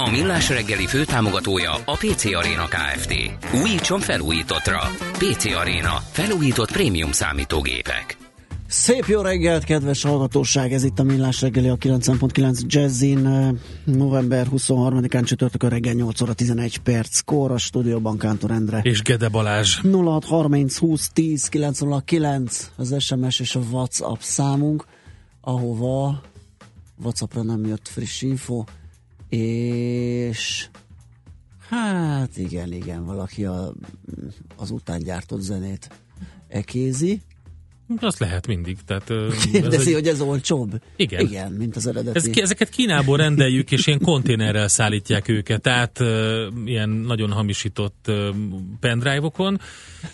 A Millás reggeli főtámogatója a PC Arena Kft. Újítson felújítottra. PC Arena. Felújított prémium számítógépek. Szép jó reggelt, kedves hallgatóság! Ez itt a Millás reggeli a 9.9 Jazzin. November 23-án csütörtökön reggel 8 óra 11 perc. Kóra a stúdióban Kántor Endre. És Gede Balázs. 0630 20 10 909 az SMS és a WhatsApp számunk, ahova WhatsAppra nem jött friss info, és hát igen, igen, valaki a, az után gyártott zenét ekézi. Azt lehet mindig. Tehát, Kérdezi, egy... hogy ez olcsóbb? Igen. Igen, mint az eredeti. Ez, ezeket Kínából rendeljük, és ilyen konténerrel szállítják őket, uh, ilyen nagyon hamisított pendrive-okon,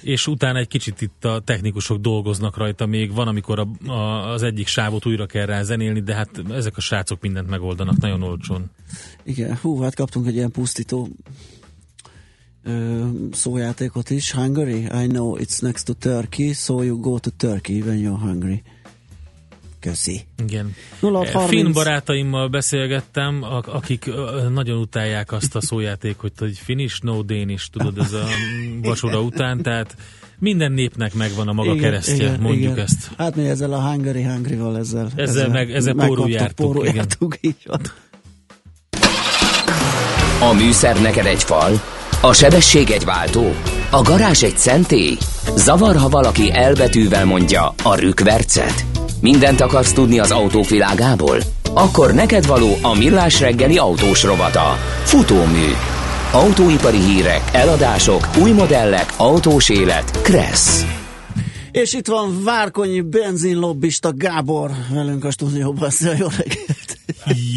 és utána egy kicsit itt a technikusok dolgoznak rajta még. Van, amikor a, a, az egyik sávot újra kell rá zenélni, de hát ezek a srácok mindent megoldanak nagyon olcsón. Igen, hú, hát kaptunk egy ilyen pusztító szójátékot is. Hungary? I know it's next to Turkey, so you go to Turkey when you're hungry. Köszi. Igen. 0630. Finn barátaimmal beszélgettem, akik nagyon utálják azt a szójátékot, hogy, hogy Finnish, no Danish, tudod, ez a vacsora után, tehát minden népnek megvan a maga igen, keresztje, igen, mondjuk igen. ezt. Hát mi ezzel a Hungary Hungry-val ezzel, ezzel, ezzel, meg, ezzel pórul jártuk. Pórul jártuk, így van. A műszer neked egy fal, a sebesség egy váltó? A garázs egy szentély? Zavar, ha valaki elbetűvel mondja a rükvercet? Mindent akarsz tudni az autóvilágából? Akkor neked való a millás reggeli autós rovata. Futómű. Autóipari hírek, eladások, új modellek, autós élet. Kressz. És itt van Várkonyi benzinlobbista Gábor velünk a stúdióban. Szia, jó reggelt!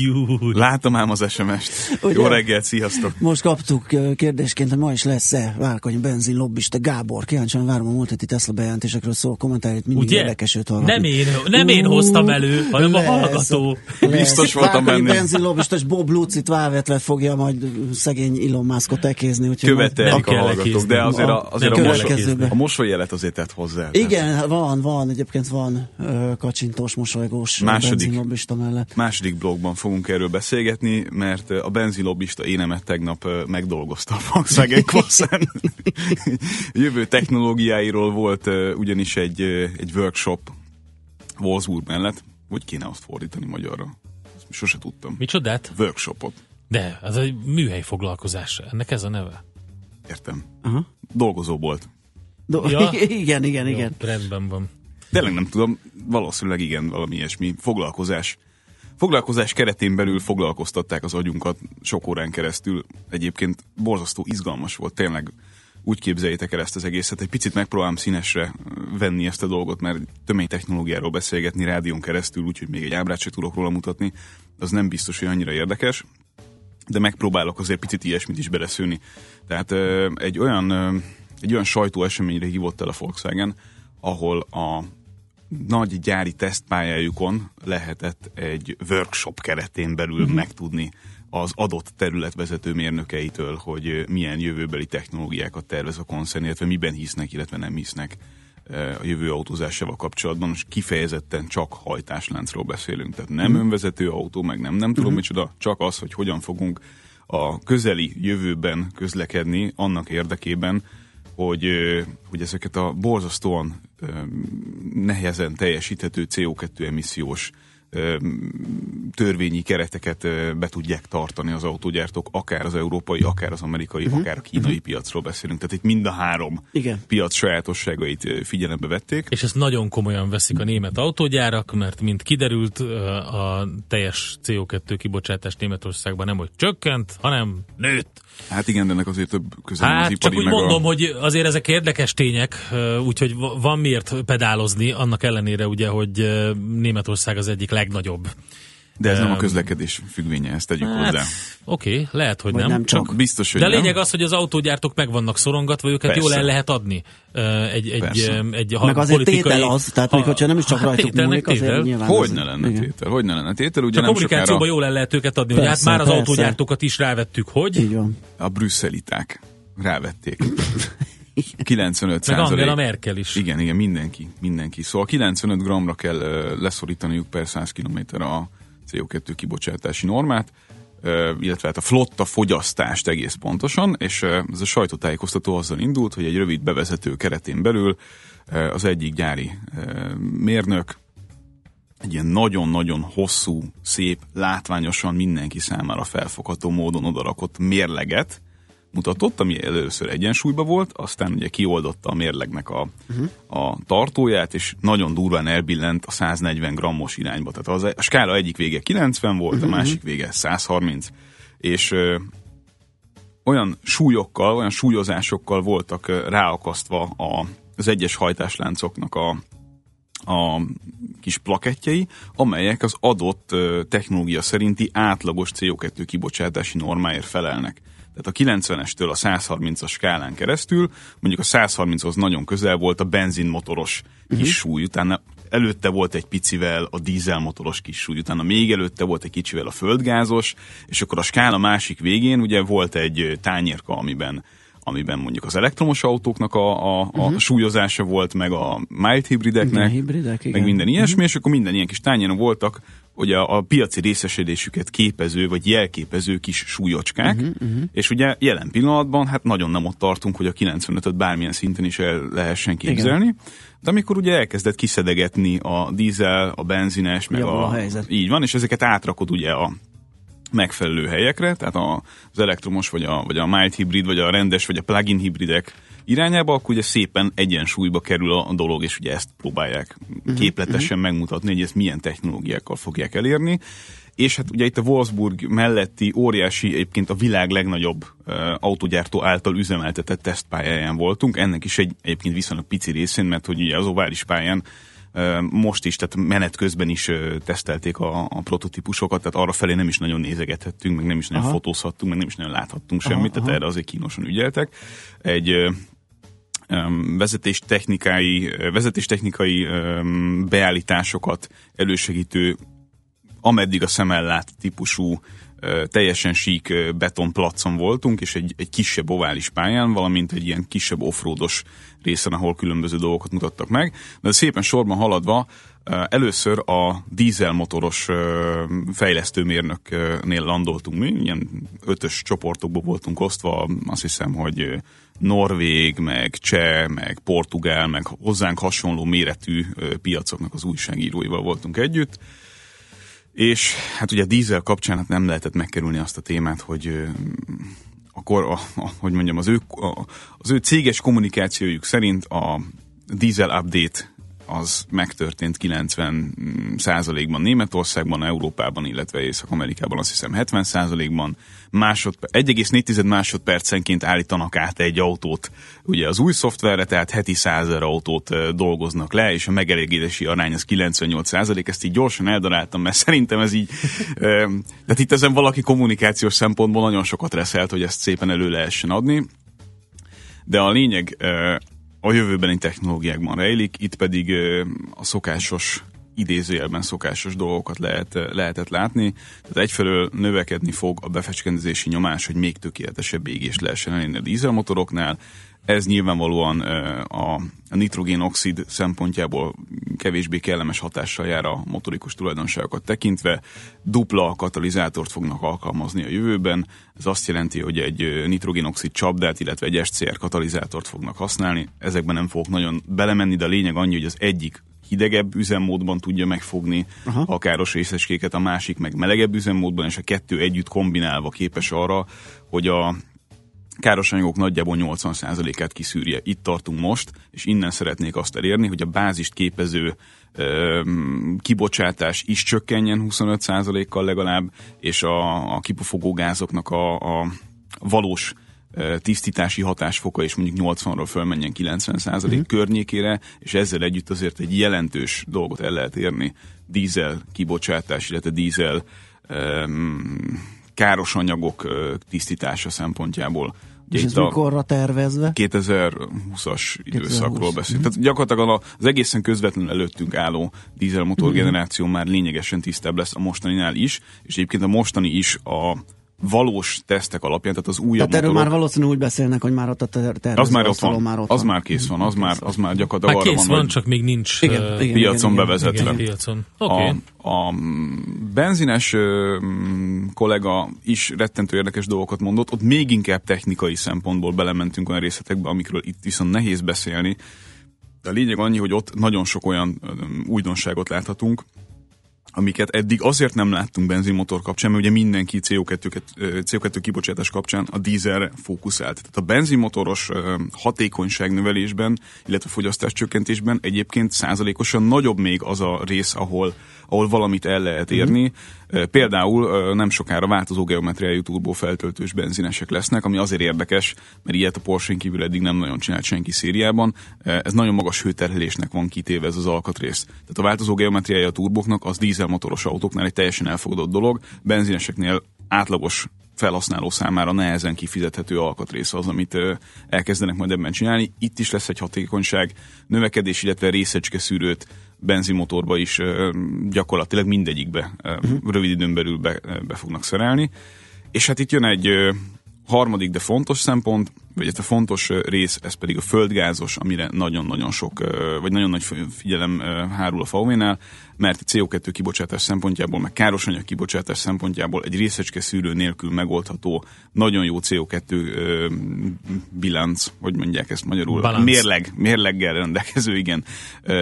Jú. Látom ám az SMS-t. Ugye? Jó reggelt, sziasztok! Most kaptuk kérdésként, hogy ma is lesz-e Várkonyi benzin lobbista Gábor. Kíváncsian várom a múlt heti Tesla bejelentésekről szól kommentárit, mindig Ugye? érdekes őt hallgatni. Nem én, nem én hoztam elő, hanem lesz, a hallgató. Lesz. Biztos voltam benne. benzin lobbista, és Bob Lucit válvetve fogja majd szegény Elon Muskot ekézni. Követelik a hallgatók, de azért a, azért a, mosoly, a mosolyjelet azért tett hozzá. Igen, van, van, egyébként van kacsintós, mosolygós második, lobbista mellett. Második blogban fogunk erről beszélgetni, mert a benzinlobbista énemet tegnap megdolgozta a Volkswagen Quassen. Jövő technológiáiról volt ugyanis egy, egy workshop Wolfsburg mellett. Hogy kéne azt fordítani magyarra? Ezt sose tudtam. Micsodát? Workshopot. De, az egy műhely foglalkozás. Ennek ez a neve? Értem. Uh-huh. Dolgozó volt. Do- ja? igen, igen, igen. Jó, rendben van. Tényleg nem tudom, valószínűleg igen, valami ilyesmi. Foglalkozás. Foglalkozás keretén belül foglalkoztatták az agyunkat sok órán keresztül. Egyébként borzasztó izgalmas volt, tényleg úgy képzeljétek el ezt az egészet. Egy picit megpróbálom színesre venni ezt a dolgot, mert technológiáról beszélgetni rádión keresztül, úgyhogy még egy ábrát se tudok róla mutatni, az nem biztos, hogy annyira érdekes, de megpróbálok azért picit ilyesmit is beleszülni. Tehát egy olyan, egy olyan sajtó eseményre hívott el a Volkswagen, ahol a nagy gyári tesztpályájukon lehetett egy workshop keretén belül uh-huh. megtudni az adott terület vezető mérnökeitől, hogy milyen jövőbeli technológiákat tervez a koncern, illetve miben hisznek, illetve nem hisznek a jövő autózásával kapcsolatban, most kifejezetten csak hajtásláncról beszélünk, tehát nem uh-huh. önvezető autó, meg nem, nem tudom uh-huh. micsoda, csak az, hogy hogyan fogunk a közeli jövőben közlekedni annak érdekében, hogy, hogy ezeket a borzasztóan nehezen teljesíthető CO2 emissziós törvényi kereteket be tudják tartani az autógyártók, akár az európai, akár az amerikai, uh-huh. akár a kínai uh-huh. piacról beszélünk. Tehát itt mind a három Igen. piac sajátosságait figyelembe vették. És ezt nagyon komolyan veszik a német autógyárak, mert mint kiderült, a teljes CO2 kibocsátás Németországban nem hogy csökkent, hanem nőtt. Hát igen, de ennek azért több közel hát, az csak úgy mondom, a... hogy azért ezek érdekes tények, úgyhogy van miért pedálozni, annak ellenére ugye, hogy Németország az egyik legnagyobb De ez nem a közlekedés függvénye, ezt tegyük Hát, hozzá. Oké, okay, lehet, hogy Vagy nem. nem csak. Biztos, hogy De a nem. lényeg az, hogy az autógyártók meg vannak szorongatva, őket Persze. jól el lehet adni. Egy, egy, Persze. em, egy Meg ha- azért politikai... tétel az, tehát még hogyha nem is csak ha- rajtuk tételnek múlik, azért tétel. nyilván... Hogy ne lenne igen. tétel? Hogy ne lenne tétel? Ugye Csak nem kommunikációban sokára jól el lehet őket adni, hogy hát Persze, már az autógyártókat is rávettük, hogy? Így van. a brüsszeliták rávették. 95 Meg Angela. Merkel is. Igen, igen, mindenki, mindenki. Szóval 95 g-ra kell leszorítaniuk per 100 km a CO2 kibocsátási normát, illetve hát a flotta fogyasztást egész pontosan, és ez a sajtótájékoztató azzal indult, hogy egy rövid bevezető keretén belül az egyik gyári mérnök egy ilyen nagyon-nagyon hosszú, szép, látványosan mindenki számára felfogható módon odarakott mérleget mutatott, ami először egyensúlyba volt, aztán ugye kioldotta a mérlegnek a, uh-huh. a tartóját, és nagyon durván elbillent a 140 grammos irányba. Tehát az, a skála egyik vége 90 volt, uh-huh. a másik vége 130, és ö, olyan súlyokkal, olyan súlyozásokkal voltak ö, ráakasztva a, az egyes hajtásláncoknak a, a kis plakettjei, amelyek az adott technológia szerinti átlagos CO2 kibocsátási normáért felelnek. Tehát a 90-estől a 130-as skálán keresztül, mondjuk a 130-hoz nagyon közel volt a benzinmotoros uh-huh. kis súly, utána előtte volt egy picivel a dízelmotoros kis súly, utána még előtte volt egy kicsivel a földgázos, és akkor a skála másik végén ugye volt egy tányérka, amiben amiben mondjuk az elektromos autóknak a, a, a uh-huh. súlyozása volt, meg a mild hibrideknek, Igen, hibridek, igen. meg minden ilyesmi, uh-huh. és akkor minden ilyen kis tányéron voltak ugye a, piaci részesedésüket képező, vagy jelképező kis súlyocskák, uh-huh, uh-huh. és ugye jelen pillanatban hát nagyon nem ott tartunk, hogy a 95-öt bármilyen szinten is el lehessen képzelni, Igen. de amikor ugye elkezdett kiszedegetni a dízel, a benzines, meg Javul a, a helyzet. így van, és ezeket átrakod ugye a megfelelő helyekre, tehát az elektromos, vagy a, vagy a mild hibrid, vagy a rendes, vagy a plug-in hibridek irányába, akkor ugye szépen egyensúlyba kerül a, dolog, és ugye ezt próbálják képletesen megmutatni, hogy ezt milyen technológiákkal fogják elérni. És hát ugye itt a Wolfsburg melletti óriási, egyébként a világ legnagyobb uh, autogyártó által üzemeltetett tesztpályáján voltunk. Ennek is egy egyébként viszonylag pici részén, mert hogy ugye az ovális pályán uh, most is, tehát menet közben is uh, tesztelték a, a prototípusokat, tehát arra felé nem is nagyon nézegethettünk, meg nem is nagyon Aha. fotózhattunk, meg nem is nagyon láthattunk Aha, semmit, tehát aha. erre azért kínosan ügyeltek. Egy vezetéstechnikai, vezetéstechnikai beállításokat elősegítő, ameddig a szemmel lát típusú teljesen sík betonplacon voltunk, és egy, egy kisebb ovális pályán, valamint egy ilyen kisebb offroados részen, ahol különböző dolgokat mutattak meg. De szépen sorban haladva először a dízelmotoros fejlesztőmérnöknél landoltunk mi, ilyen ötös csoportokba voltunk osztva, azt hiszem, hogy norvég, meg cseh, meg portugál, meg hozzánk hasonló méretű piacoknak az újságíróival voltunk együtt. És hát ugye a dízel kapcsán hát nem lehetett megkerülni azt a témát, hogy akkor, a, a, hogy mondjam, az ő, a, az ő céges kommunikációjuk szerint a diesel update az megtörtént 90 százalékban Németországban, Európában, illetve Észak-Amerikában azt hiszem 70 százalékban. Másodper- 1,4 másodpercenként állítanak át egy autót ugye az új szoftverre, tehát heti 100 ezer autót dolgoznak le, és a megelégedési arány az 98 százalék. Ezt így gyorsan eldaráltam, mert szerintem ez így, tehát itt ezen valaki kommunikációs szempontból nagyon sokat reszelt, hogy ezt szépen elő lehessen adni. De a lényeg a jövőbeni technológiákban rejlik, itt pedig a szokásos idézőjelben szokásos dolgokat lehet, lehetett látni. Tehát egyfelől növekedni fog a befecskendezési nyomás, hogy még tökéletesebb égést lehessen elérni a dízelmotoroknál. Ez nyilvánvalóan a, nitrogénoxid szempontjából kevésbé kellemes hatással jár a motorikus tulajdonságokat tekintve. Dupla katalizátort fognak alkalmazni a jövőben. Ez azt jelenti, hogy egy nitrogénoxid csapdát, illetve egy SCR katalizátort fognak használni. Ezekben nem fogok nagyon belemenni, de a lényeg annyi, hogy az egyik hidegebb üzemmódban tudja megfogni Aha. a káros részecskéket, a másik meg melegebb üzemmódban, és a kettő együtt kombinálva képes arra, hogy a káros anyagok nagyjából 80%-át kiszűrje. Itt tartunk most, és innen szeretnék azt elérni, hogy a bázist képező ö, kibocsátás is csökkenjen 25%-kal legalább, és a, a kipufogó gázoknak a, a valós tisztítási hatásfoka és mondjuk 80-ról fölmenjen 90 uh-huh. környékére, és ezzel együtt azért egy jelentős dolgot el lehet érni dízel kibocsátás, illetve dízel um, káros anyagok tisztítása szempontjából. Ugye és ez mikorra tervezve? 2020-as időszakról beszélünk. Tehát gyakorlatilag az egészen közvetlenül előttünk álló dízelmotor mm-hmm. generáció már lényegesen tisztább lesz a mostaninál is, és egyébként a mostani is a valós tesztek alapján, tehát az újabb Tehát erről motorok, már valószínűleg úgy beszélnek, hogy már ott a tervező az már ott van, már ott az van. már kész van, az már, az már gyakorlatilag már kész van, van, csak még nincs igen, uh, igen, piacon igen, bevezetve. Igen, piacon. Okay. A, a benzines uh, kollega is rettentő érdekes dolgokat mondott, ott még inkább technikai szempontból belementünk olyan részletekbe, amikről itt viszont nehéz beszélni. De a lényeg annyi, hogy ott nagyon sok olyan um, újdonságot láthatunk, amiket eddig azért nem láttunk benzinmotor kapcsán, mert ugye mindenki CO2, CO2 kibocsátás kapcsán a dízelre fókuszált. Tehát a benzinmotoros hatékonyság növelésben, illetve fogyasztás csökkentésben egyébként százalékosan nagyobb még az a rész, ahol ahol valamit el lehet érni. Mm-hmm. Például nem sokára változó geometriájú turbó feltöltős benzinesek lesznek, ami azért érdekes, mert ilyet a porsche kívül eddig nem nagyon csinált senki szériában. Ez nagyon magas hőterhelésnek van kitéve ez az alkatrész. Tehát a változó geometriája a turbóknak az dízelmotoros autóknál egy teljesen elfogadott dolog, benzineseknél átlagos felhasználó számára nehezen kifizethető alkatrész az, amit elkezdenek majd ebben csinálni. Itt is lesz egy hatékonyság növekedés, illetve részecske szűrőt benzinmotorba is gyakorlatilag mindegyikbe uh-huh. rövid időn belül be, be fognak szerelni. És hát itt jön egy harmadik, de fontos szempont, vagy ez a fontos rész, ez pedig a földgázos, amire nagyon-nagyon sok, vagy nagyon nagy figyelem hárul a VW-nál, mert a CO2 kibocsátás szempontjából, meg károsanyag kibocsátás szempontjából egy részecske szűrő nélkül megoldható, nagyon jó CO2 bilanc, hogy mondják ezt magyarul, Balance. mérleg, mérleggel rendelkező, igen,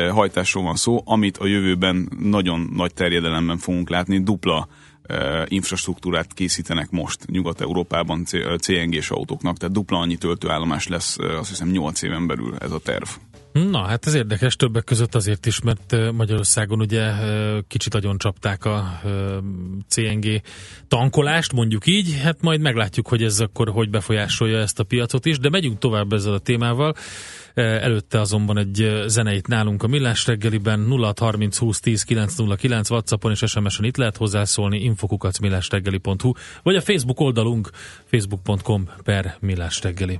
hajtásról van szó, amit a jövőben nagyon nagy terjedelemben fogunk látni, dupla infrastruktúrát készítenek most Nyugat-Európában CNG-s autóknak, tehát dupla annyi töltőállomás lesz azt hiszem 8 éven belül ez a terv. Na, hát ez érdekes többek között azért is, mert Magyarországon ugye kicsit nagyon csapták a CNG tankolást, mondjuk így, hát majd meglátjuk, hogy ez akkor hogy befolyásolja ezt a piacot is, de megyünk tovább ezzel a témával. Előtte azonban egy zeneit nálunk a Millás reggeliben 0630 20 10 909 Whatsappon és SMS-en itt lehet hozzászólni infokukacmillásreggeli.hu vagy a Facebook oldalunk facebook.com per Millás reggeli.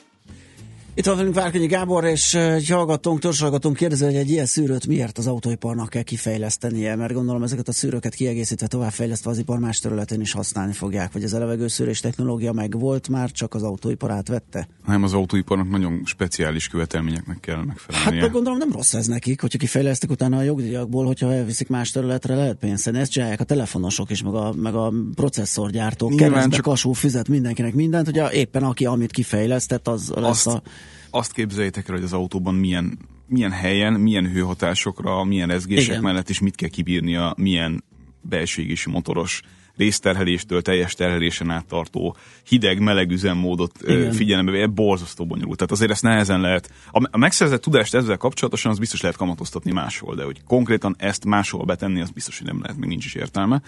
Itt van velünk Várkonyi Gábor, és egy hallgatónk, törzshallgatónk kérdezi, hogy egy ilyen szűrőt miért az autóiparnak kell kifejlesztenie, mert gondolom ezeket a szűrőket kiegészítve, továbbfejlesztve az ipar más területén is használni fogják, vagy az elevegőszűrés technológia meg volt már, csak az autóipar átvette? Nem, az autóiparnak nagyon speciális követelményeknek kell megfelelnie. Hát meg gondolom nem rossz ez nekik, hogyha kifejlesztik utána a jogdíjakból, hogyha elviszik más területre, lehet pénzt Ezt csinálják a telefonosok is, meg a, meg a processzorgyártók. Nyilván Keresztbe csak- kasú fizet mindenkinek mindent, hogy éppen aki amit kifejlesztett, az lesz Azt, a... azt képzeljétek el, hogy az autóban milyen, milyen helyen, milyen hőhatásokra, milyen rezgések Igen. mellett is mit kell kibírnia, milyen belső égési motoros részterheléstől teljes terhelésen áttartó hideg-meleg üzemmódot Igen. figyelembe véve, borzasztó bonyolult. Tehát azért ezt nehezen lehet, a, megszerzett tudást ezzel kapcsolatosan az biztos lehet kamatoztatni máshol, de hogy konkrétan ezt máshol betenni, az biztos, hogy nem lehet, még nincs is értelme.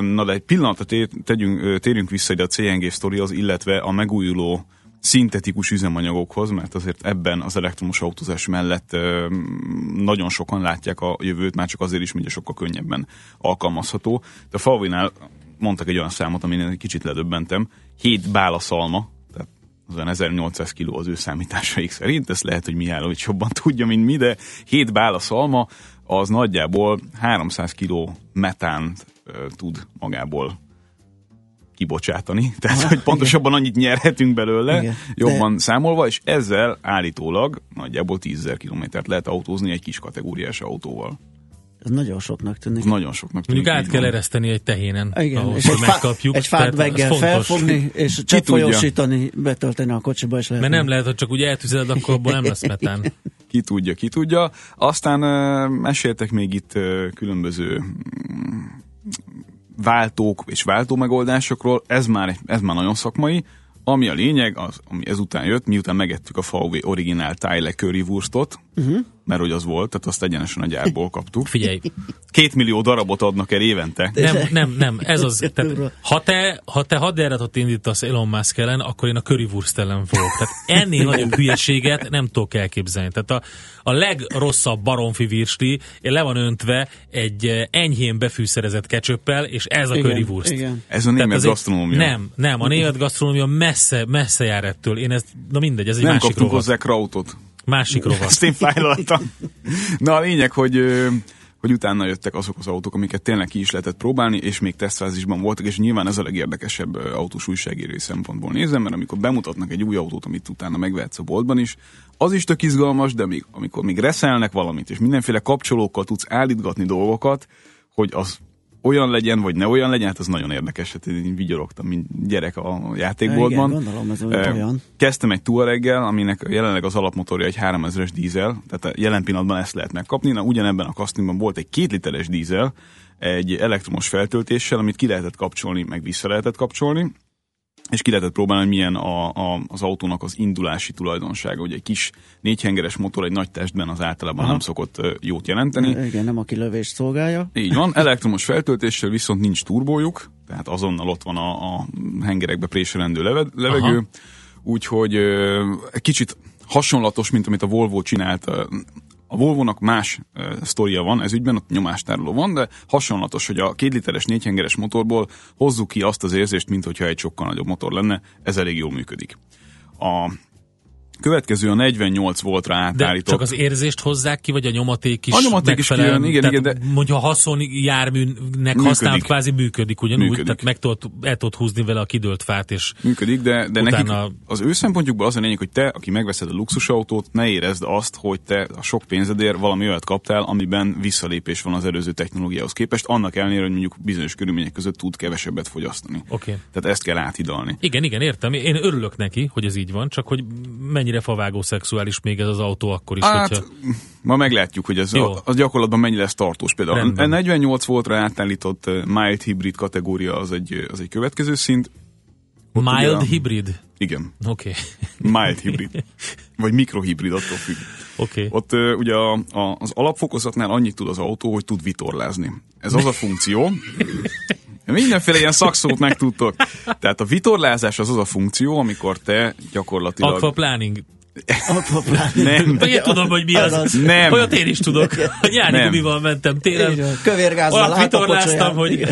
Na de egy pillanatra tegyünk, térjünk vissza ide a CNG sztorihoz, illetve a megújuló szintetikus üzemanyagokhoz, mert azért ebben az elektromos autózás mellett nagyon sokan látják a jövőt, már csak azért is, mert sokkal könnyebben alkalmazható. De a Falvinál mondtak egy olyan számot, amin egy kicsit ledöbbentem, 7 bálaszalma, tehát az olyan 1800 kiló az ő számításaik szerint, ezt lehet, hogy Mihály jobban tudja, mint mi, de 7 bálaszalma az nagyjából 300 kiló metánt tud magából kibocsátani. Tehát, hogy pontosabban annyit nyerhetünk belőle, Igen. jobban de... számolva, és ezzel állítólag nagyjából 10 kilométert lehet autózni egy kis kategóriás autóval. Ez nagyon soknak tűnik. Ez nagyon soknak tűnik. Mondjuk át kell van. ereszteni egy tehénen, Igen, ahhoz, és hogy egy, megkapjuk. egy fát Tehát az veggel felfogni, és cseppfolyósítani, betölteni a kocsiba, és lehet. Mert nem lehet, hogy csak úgy eltüzeled, akkor abból nem lesz metán. Ki tudja, ki tudja. Aztán uh, meséltek még itt uh, különböző mm, váltók és váltó megoldásokról. Ez már, ez már nagyon szakmai. Ami a lényeg, az, ami ezután jött, miután megettük a VW originál Tyle currywurstot, uh-huh. Mert hogy az volt, tehát azt egyenesen a gyárból kaptuk. Figyelj, Két millió darabot adnak el évente. nem, nem, nem, ez az, tehát, ha te, ha te hadjáratot indítasz Elon Musk ellen, akkor én a currywurst ellen fogok. Tehát ennél nagyobb hülyeséget nem tudok elképzelni. Tehát a, a legrosszabb baromfi virsli le van öntve egy eh, enyhén befűszerezett ketchuppel, és ez a Igen, currywurst. igen. Ez a német gasztronómia. Nem, nem, a német gasztronómia messze, messze jár ettől. Én ezt, na mindegy, ez egy Nem másik kaptunk rovat. hozzá krautot. Másik rovat. Azt én fájlaltam. Na a lényeg, hogy, hogy utána jöttek azok az autók, amiket tényleg ki is lehetett próbálni, és még tesztfázisban voltak, és nyilván ez a legérdekesebb autós újságírói szempontból nézem, mert amikor bemutatnak egy új autót, amit utána megvehetsz a boltban is, az is tök izgalmas, de még, amikor még reszelnek valamit, és mindenféle kapcsolókkal tudsz állítgatni dolgokat, hogy az olyan legyen, vagy ne olyan legyen, hát az nagyon érdekes. Hát én vigyorogtam, mint gyerek a játékboltban. Igen, gondolom, ez olyan. Kezdtem egy Touareggel, aminek jelenleg az alapmotorja egy 3000-es dízel, tehát a jelen pillanatban ezt lehet megkapni. Na, ugyanebben a castingban volt egy két literes dízel, egy elektromos feltöltéssel, amit ki lehetett kapcsolni, meg vissza lehetett kapcsolni, és ki lehetett próbálni, hogy milyen a, a, az autónak az indulási tulajdonsága. Ugye egy kis négyhengeres motor egy nagy testben az általában Aha. nem szokott jót jelenteni. Igen, nem a kilövést szolgálja. Így van, elektromos feltöltéssel viszont nincs turbójuk, tehát azonnal ott van a, a hengerekbe préselendő leve, levegő, Aha. úgyhogy egy kicsit hasonlatos, mint amit a Volvo csinált. A Volvo-nak más ö, sztoria van, ez ügyben ott nyomástároló van, de hasonlatos, hogy a két literes négyhengeres motorból hozzuk ki azt az érzést, mint hogyha egy sokkal nagyobb motor lenne, ez elég jól működik. A következő a 48 voltra De átállított. csak az érzést hozzák ki, vagy a nyomaték is A nyomaték is kijön, igen, tehát, igen, de- Mondja, ha haszon járműnek használt, kvázi működik ugyanúgy, Működik. tehát meg tudod, el tudod húzni vele a kidőlt fát, és Működik, de, de nekik Utána- az ő szempontjukból az a lényeg, hogy te, aki megveszed a luxusautót, ne érezd azt, hogy te a sok pénzedért valami olyat kaptál, amiben visszalépés van az előző technológiához képest, annak ellenére, hogy mondjuk bizonyos körülmények között tud kevesebbet fogyasztani. Oké. Tehát ezt kell áthidalni. Igen, igen, értem. Én örülök neki, hogy ez így van, csak hogy mennyire favágó szexuális még ez az autó akkor is, Hát, hogyha... ma meglátjuk, hogy ez Jó. a, az gyakorlatban mennyi lesz tartós. Például a Rendben. 48 voltra átállított eh, mild hybrid kategória az egy, az egy következő szint. Ott ugye Mild a- hybrid? Igen, Oké. mild hybrid. Vagy mikrohibrid, attól függ. Oké. Ott ö, ugye a, a, az alapfokozatnál annyit tud az autó, hogy tud vitorlázni. Ez az a funkció. Mindenféle ilyen szakszót megtudtok. Tehát a vitorlázás az az a funkció, amikor te gyakorlatilag... Aquaplaning. Nem, Vagy én tudom, hogy mi az. Azaz. Nem. Olyat én is tudok. A nyári gumival mentem van. Kövérgázzal a vitorláztam, hogy.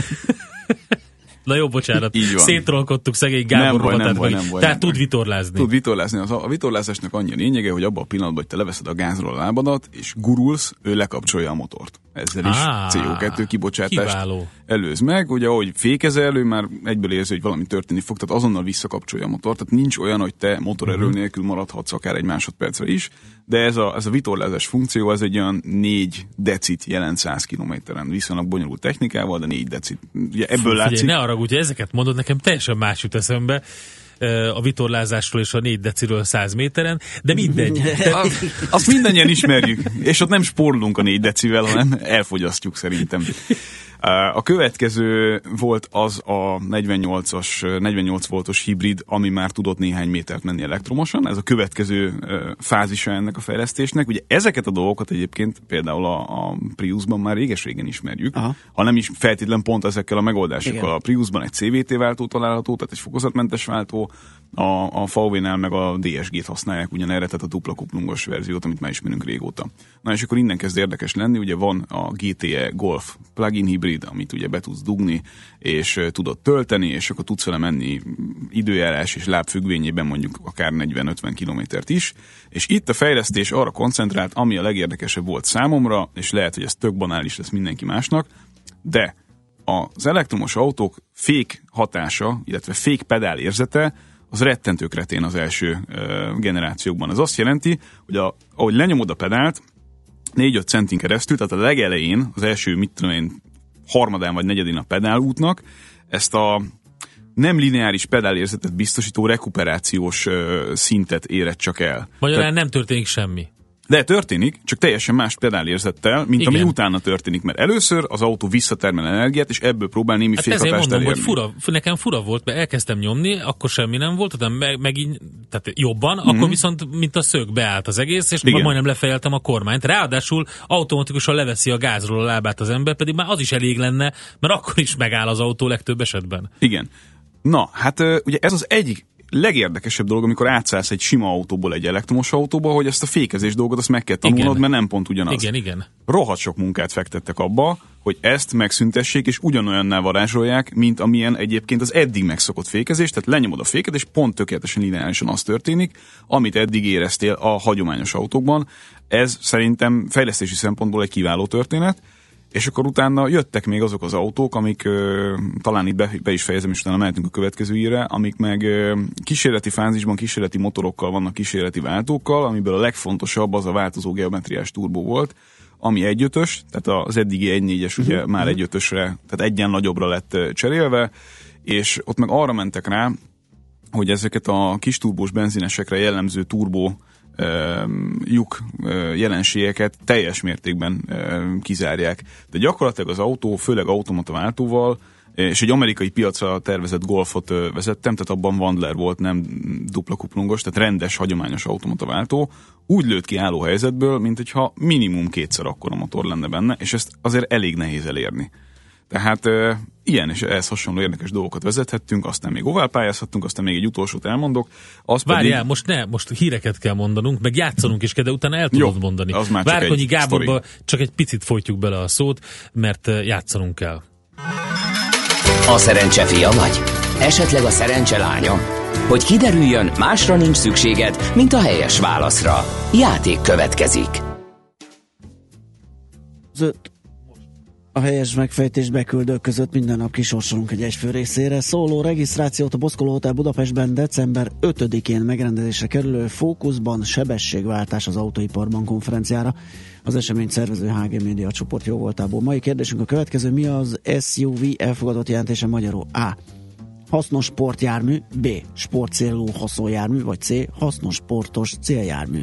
Na jó, bocsánat. Így van. Szétrolkodtuk szegény Gábor Nem baj, nem baj, nem baj, Tehát nem tud baj. vitorlázni. Tud vitorlázni. Az, a vitorlázásnak annyi a lényege, hogy abban a pillanatban, hogy te leveszed a gázról a lábadat, és gurulsz, ő lekapcsolja a motort. Ezzel is Á, CO2 kibocsátást kiváló. előz meg. Ugye, ahogy fékezel, ő már egyből érzi, hogy valami történni fog, tehát azonnal visszakapcsolja a motort. Tehát nincs olyan, hogy te motorerő Mhm. nélkül maradhatsz akár egy másodpercre is, de ez a, ez a vitorlázás funkció, ez egy olyan 4 decit jelent 100 kilométeren. Viszonylag bonyolult technikával, de 4 decit. Ugye ebből Figyelj, látszik. ne arra, hogy ezeket mondod, nekem teljesen más jut eszembe a vitorlázásról és a 4 deciről 100 méteren, de mindegy. A- Azt mindannyian ismerjük, és ott nem spórolunk a 4 decivel, hanem elfogyasztjuk szerintem. A következő volt az a 48-as, 48 voltos hibrid, ami már tudott néhány métert menni elektromosan. Ez a következő fázisa ennek a fejlesztésnek. Ugye ezeket a dolgokat egyébként például a, a Priusban már réges-régen ismerjük, Aha. ha nem is feltétlen pont ezekkel a megoldásokkal. Igen. A Priusban egy CVT váltó található, tehát egy fokozatmentes váltó, a, a VW-nál meg a DSG-t használják ugyanerre, tehát a dupla kuplungos verziót, amit már ismerünk régóta. Na és akkor innen kezd érdekes lenni, ugye van a GTE Golf plug-in hibrid, amit ugye be tudsz dugni, és tudod tölteni, és akkor tudsz vele menni időjárás és lábfüggvényében mondjuk akár 40-50 kilométert is, és itt a fejlesztés arra koncentrált, ami a legérdekesebb volt számomra, és lehet, hogy ez tök banális lesz mindenki másnak, de az elektromos autók fék hatása, illetve fék pedál érzete, az rettentő kretén az első ö, generációkban. Ez azt jelenti, hogy a, ahogy lenyomod a pedált, 4-5 centin keresztül, tehát a legelején, az első, mit tudom én, harmadán vagy negyedén a pedálútnak, ezt a nem lineáris pedálérzetet biztosító rekuperációs ö, szintet éred csak el. Magyarán nem történik semmi. De történik, csak teljesen más pedálérzettel, mint Igen. ami utána történik, mert először az autó visszatermel energiát, és ebből próbál némi Hát ezért fékhatást mondom, hogy elérni. fura, nekem fura volt, mert elkezdtem nyomni, akkor semmi nem volt, de meg, megint, tehát jobban, Mhm. akkor viszont, mint a szög, beállt az egész, és Igen. majdnem lefejeltem a kormányt. Ráadásul automatikusan leveszi a gázról a lábát az ember, pedig már az is elég lenne, mert akkor is megáll az autó legtöbb esetben. Igen. Na, hát ugye ez az egyik legérdekesebb dolog, amikor átszállsz egy sima autóból egy elektromos autóba, hogy ezt a fékezés dolgot azt meg kell tanulnod, Igen. mert nem pont ugyanaz. Igen, igen. Rohadt sok munkát fektettek abba, hogy ezt megszüntessék, és ugyanolyanná varázsolják, mint amilyen egyébként az eddig megszokott fékezés, tehát lenyomod a féket, és pont tökéletesen lineárisan az történik, amit eddig éreztél a hagyományos autókban. Ez szerintem fejlesztési szempontból egy kiváló történet, és akkor utána jöttek még azok az autók, amik ö, talán itt be, be is fejezem, és utána mehetünk a következőire, amik meg ö, kísérleti fázisban, kísérleti motorokkal vannak, kísérleti váltókkal, amiből a legfontosabb az a változó geometriás turbó volt, ami 1.5-ös, tehát az eddigi 1.4-es ugye már 1.5-ösre, tehát egyen nagyobbra lett cserélve, és ott meg arra mentek rá, hogy ezeket a kis turbós benzinesekre jellemző turbó lyuk jelenségeket teljes mértékben kizárják. De gyakorlatilag az autó, főleg automata váltóval, és egy amerikai piacra tervezett golfot vezettem, tehát abban Wandler volt, nem dupla kuplungos, tehát rendes, hagyományos automata váltó, úgy lőtt ki álló helyzetből, mint hogyha minimum kétszer akkora motor lenne benne, és ezt azért elég nehéz elérni. Tehát ö, ilyen és ehhez hasonló érdekes dolgokat vezethettünk, aztán még ovál pályázhattunk, aztán még egy utolsót elmondok. Az Várjál, pedig, most ne, most híreket kell mondanunk, meg játszanunk is kell, de utána el tudod Jó, mondani. az már csak Várkonyi egy Gáborba csak egy picit folytjuk bele a szót, mert játszanunk kell. A szerencse fia vagy? Esetleg a szerencse lánya? Hogy kiderüljön, másra nincs szükséged, mint a helyes válaszra. Játék következik. Zöld. A helyes megfejtés beküldők között minden nap kisorsolunk egy egyfő részére. Szóló regisztrációt a Boszkoló Hotel Budapestben december 5-én megrendezésre kerülő Fókuszban sebességváltás az autóiparban konferenciára. Az esemény szervező HG Media csoport jó voltából. Mai kérdésünk a következő. Mi az SUV elfogadott jelentése magyarul? A. Hasznos sportjármű, B. Sportcélú haszonjármű, vagy C. Hasznos sportos céljármű.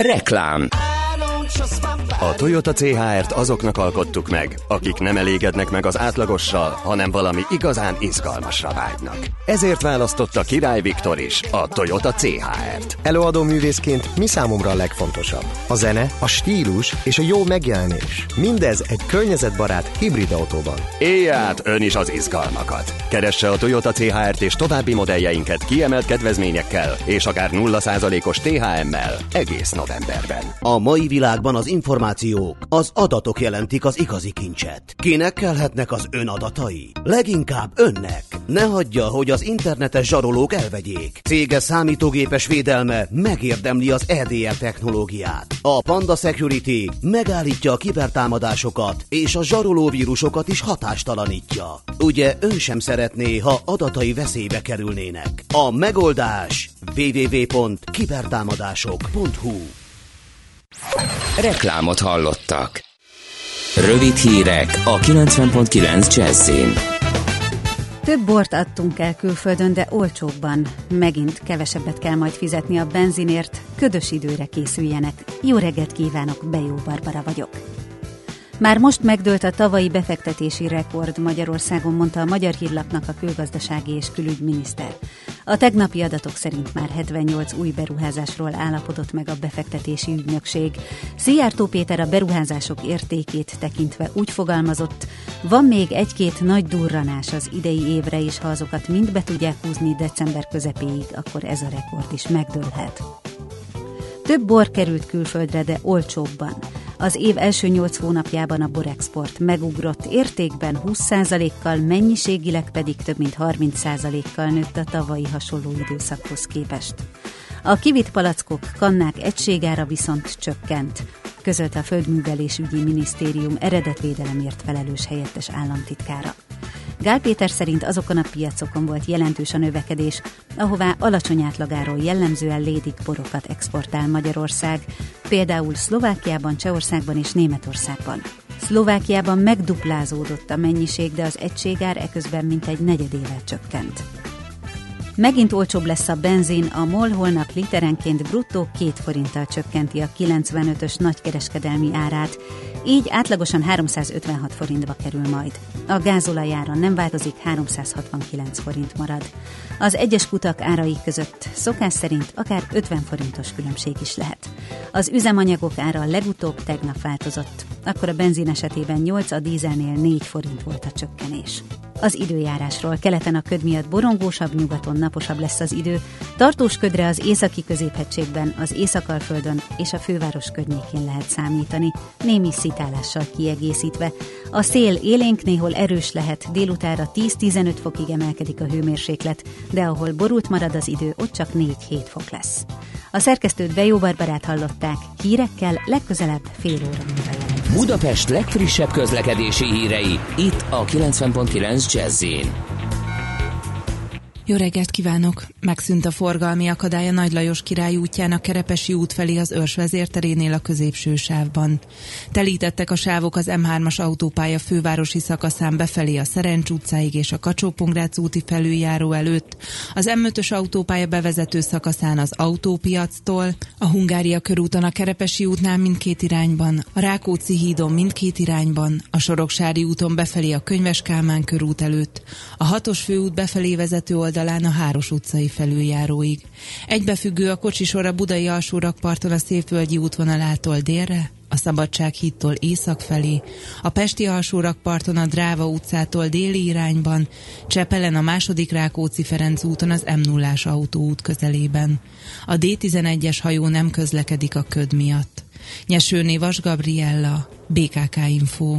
Reklám A Toyota CHR-t azoknak alkottuk meg, akik nem elégednek meg az átlagossal, hanem valami igazán izgalmasra vágynak. Ezért választotta Király Viktor is a Toyota CHR-t. Előadó művészként mi számomra a legfontosabb? A zene, a stílus és a jó megjelenés. Mindez egy környezetbarát hibrid autóban. Élj át ön is az izgalmakat. Keresse a Toyota CHR-t és további modelljeinket kiemelt kedvezményekkel és akár 0%-os THM-mel egész novemberben. A mai világban az információk, az adatok jelentik az igazi kincset. Kinek kellhetnek az ön adatai? Leginkább önnek. Ne hagyja, hogy az internetes zsarolók elvegyék. Cége számítógépes védelme megérdemli az EDR technológiát. A Panda Security megállítja a kibertámadásokat, és a zsaroló vírusokat is hatástalanítja. Ugye ön sem szeretné, ha adatai veszélybe kerülnének. A megoldás www.kibertámadások.hu Reklámot hallottak. Rövid hírek a 90.9 Jazzin. Több bort adtunk el külföldön, de olcsóbban. Megint kevesebbet kell majd fizetni a benzinért, ködös időre készüljenek. Jó reggelt kívánok, Bejó Barbara vagyok. Már most megdőlt a tavalyi befektetési rekord Magyarországon, mondta a Magyar Hírlapnak a külgazdasági és külügyminiszter. A tegnapi adatok szerint már 78 új beruházásról állapodott meg a befektetési ügynökség. Szijjártó Péter a beruházások értékét tekintve úgy fogalmazott, van még egy-két nagy durranás az idei évre is, ha azokat mind be tudják húzni december közepéig, akkor ez a rekord is megdőlhet. Több bor került külföldre, de olcsóbban. Az év első nyolc hónapjában a borexport megugrott értékben 20%-kal, mennyiségileg pedig több mint 30%-kal nőtt a tavalyi hasonló időszakhoz képest. A kivitt palackok kannák egységára viszont csökkent, közölte a Földművelésügyi Minisztérium eredetvédelemért felelős helyettes államtitkára. Gál Péter szerint azokon a piacokon volt jelentős a növekedés, ahová alacsony átlagáról jellemzően lédik borokat exportál Magyarország, például Szlovákiában, Csehországban és Németországban. Szlovákiában megduplázódott a mennyiség, de az egységár eközben mintegy negyedével csökkent. Megint olcsóbb lesz a benzin, a MOL holnap literenként bruttó 2 forinttal csökkenti a 95-ös nagykereskedelmi árát, így átlagosan 356 forintba kerül majd. A gázolajára nem változik, 369 forint marad. Az egyes kutak árai között szokás szerint akár 50 forintos különbség is lehet. Az üzemanyagok ára legutóbb tegnap változott, akkor a benzin esetében 8, a dízelnél 4 forint volt a csökkenés. Az időjárásról keleten a köd miatt borongósabb, nyugaton naposabb lesz az idő, tartós ködre az északi középhegységben, az Északalföldön és a főváros környékén lehet számítani, némi szitálással kiegészítve. A szél élénk néhol erős lehet, délutára 10-15 fokig emelkedik a hőmérséklet, de ahol borult marad az idő, ott csak 4-7 fok lesz. A szerkesztőt Bejó Barbarát hallották, hírekkel legközelebb fél óra múlva Budapest legfrissebb közlekedési hírei, itt a 90.9 jazz jó reggelt kívánok! Megszűnt a forgalmi akadály a Nagy Lajos király útján a Kerepesi út felé az Őrs vezérterénél a középső sávban. Telítettek a sávok az M3-as autópálya fővárosi szakaszán befelé a Szerencs utcáig és a kacsó úti felüljáró előtt, az M5-ös autópálya bevezető szakaszán az autópiactól, a Hungária körúton a Kerepesi útnál mindkét irányban, a Rákóczi hídon mindkét irányban, a Soroksári úton befelé a Könyves Kálmán körút előtt, a hatos főút befelé vezető oldal oldalán a Háros utcai felüljáróig. Egybefüggő a kocsisor a budai alsórakparton a Szépvölgyi útvonalától délre, a Szabadság hittól észak felé, a Pesti alsórakparton a Dráva utcától déli irányban, Csepelen a második Rákóczi Ferenc úton az m 0 autóút közelében. A D11-es hajó nem közlekedik a köd miatt. Nyesőné Vas Gabriella, BKK Info.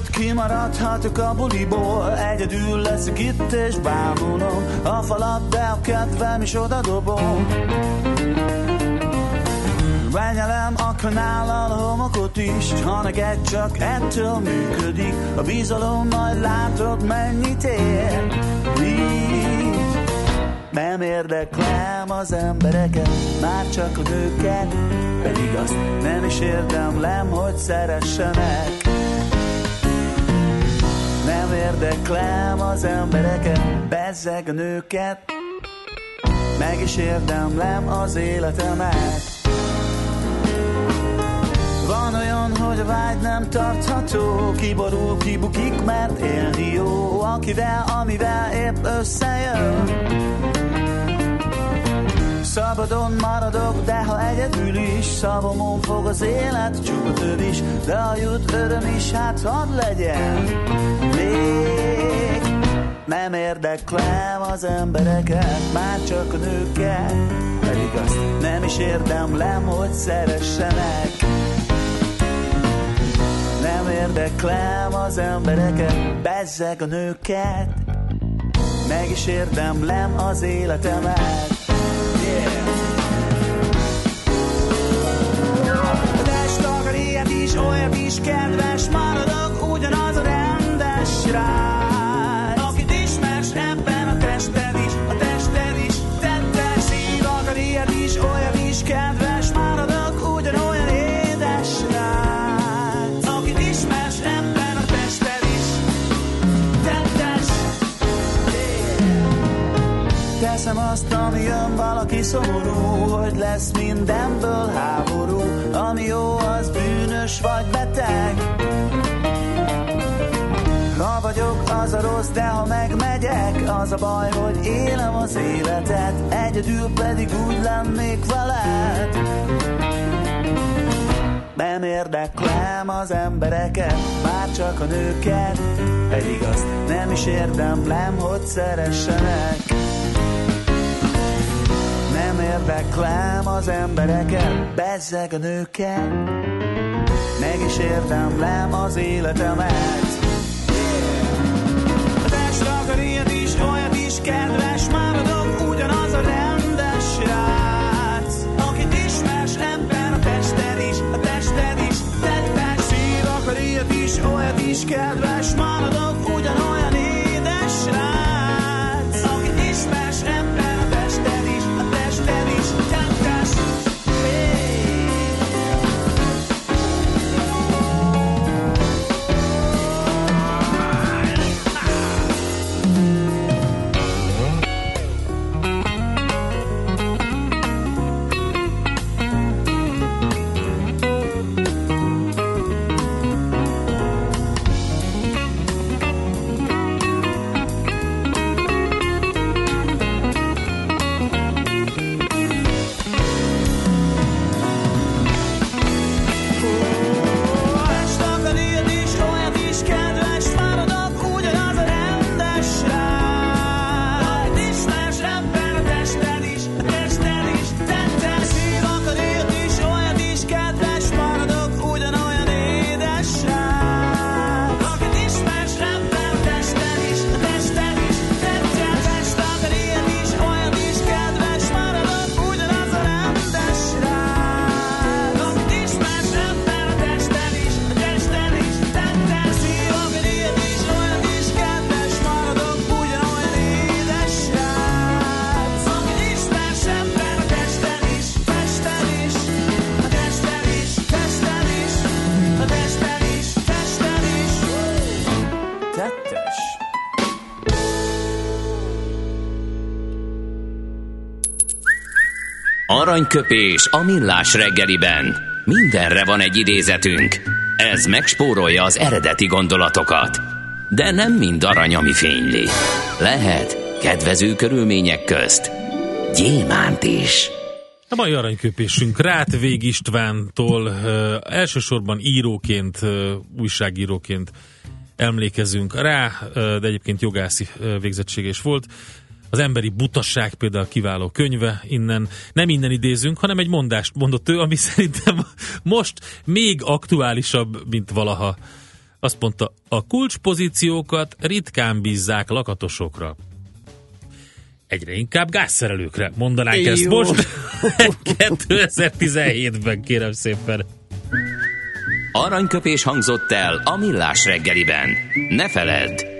Akarod ott kimaradhatok a buliból Egyedül leszek itt és bámulom A falat, de a kedvem is oda dobom. Benyelem a kanállal homokot is Ha neked csak ettől működik. A bizalom majd látod mennyit ér. Így nem érdeklem az embereket Már csak a nőket Pedig azt nem is érdemlem, hogy szeressenek Nem érdeklem az embereket Bezzeg a nőket. Meg is érdemlem az életemet. Van olyan, hogy a vágy nem tartható Kiborul, kibukik, mert élni jó Akivel, amivel épp összejön Szabadon maradok, de ha egyedül is Szavamon fog az élet, csupa több is De a jut öröm is, hát hadd legyen Még nem érdeklem az embereket Már csak a nőket Pedig azt nem is érdemlem, hogy szeressenek nem érdeklem az embereket, bezzeg a nőket, meg is érdemlem az életemet. Ilyet is, kedves, maradok ugyanaz a rendes srác. Akit ismersz ebben a tested is, a tested is, tettes szív akar ilyet is, olyat is, kedves, valaki szomorú Hogy lesz mindenből háború Ami jó, az bűnös vagy beteg. Ha vagyok, az a rossz, de ha megmegyek Az a baj, hogy élem az életet Egyedül pedig úgy lennék veled. Nem érdeklem az embereket, már csak a nőket Pedig azt nem is érdemlem, hogy szeressenek Nem érdeklem az embereket, bezzeg a nőket. Meg is érdemlem az életemet. A ilyet is, is, kedves Maradok ugyanaz a rendes srác. Akit ismersz ebben a tested is, a tested is Tettes szív akar ilyet is, olyat is, kedves Maradok ugyanolyan rendes Aranyköpés a millás reggeliben. Mindenre van egy idézetünk. Ez megspórolja az eredeti gondolatokat. De nem mind arany, ami fényli. Lehet kedvező körülmények közt gyémánt is. A mai aranyköpésünk Rátvég Istvántól ö, elsősorban íróként, ö, újságíróként emlékezünk rá, ö, de egyébként jogászi ö, végzettsége is volt. Az emberi butaság például kiváló könyve, innen nem innen idézünk, hanem egy mondást mondott ő, ami szerintem most még aktuálisabb, mint valaha Azt mondta, a kulcspozíciókat ritkán bízzák lakatosokra. Egyre inkább gázszerelőkre mondanánk ezt Jó. most. 2017-ben kérem szépen. Aranyköpés hangzott el a millás reggeliben. Ne feledd,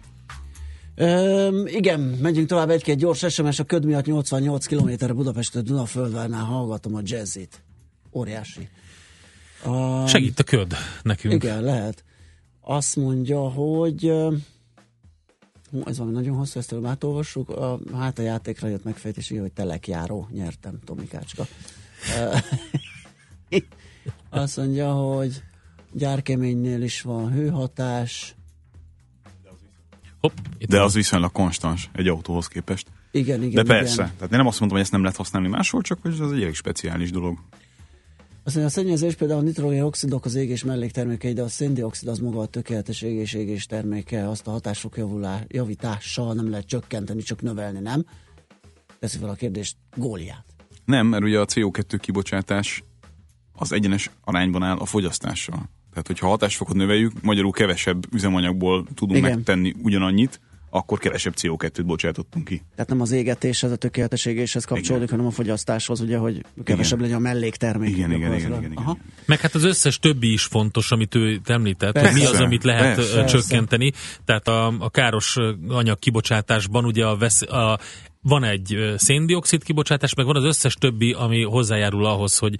Öm, igen, megyünk tovább egy-két gyors SMS, a köd miatt 88 km Budapestről Dunaföldvárnál hallgatom a jazzit. Óriási. A, Segít a köd nekünk. Igen, lehet. Azt mondja, hogy hú, ez valami nagyon hosszú, ezt előbb átolvassuk. A, hát a játékra jött megfejtés, hogy telekjáró, nyertem, Tomikácska. Azt mondja, hogy gyárkeménynél is van hőhatás. Hopp, itt De van. az viszonylag konstans egy autóhoz képest. Igen, igen, De persze, igen. tehát én nem azt mondom, hogy ezt nem lehet használni máshol, csak hogy ez egy elég speciális dolog. Azt mondja, a szennyezés például a nitrogén-oxidok az égés melléktermékei, de a széndiokszid az maga a tökéletes égés égés terméke, azt a hatások javulá, javítással nem lehet csökkenteni, csak növelni, nem? Teszi fel a kérdést Góliát. Nem, mert ugye a CO2 kibocsátás az egyenes arányban áll a fogyasztással. Tehát, hogyha a hatásfokot növeljük, magyarul kevesebb üzemanyagból tudunk Igen. megtenni ugyanannyit, akkor kevesebb CO2-t bocsátottunk ki. Tehát nem az égetéshez, a tökéletes égéshez kapcsolódik, hanem a fogyasztáshoz, ugye, hogy kevesebb legyen a melléktermék. Igen, igen, igen, igen, igen. Meg hát az összes többi is fontos, amit ő említett, Persze. hogy mi az, amit lehet Persze. Persze. csökkenteni. Tehát a, a káros anyag kibocsátásban ugye a, vesz, a van egy széndiokszid kibocsátás, meg van az összes többi, ami hozzájárul ahhoz, hogy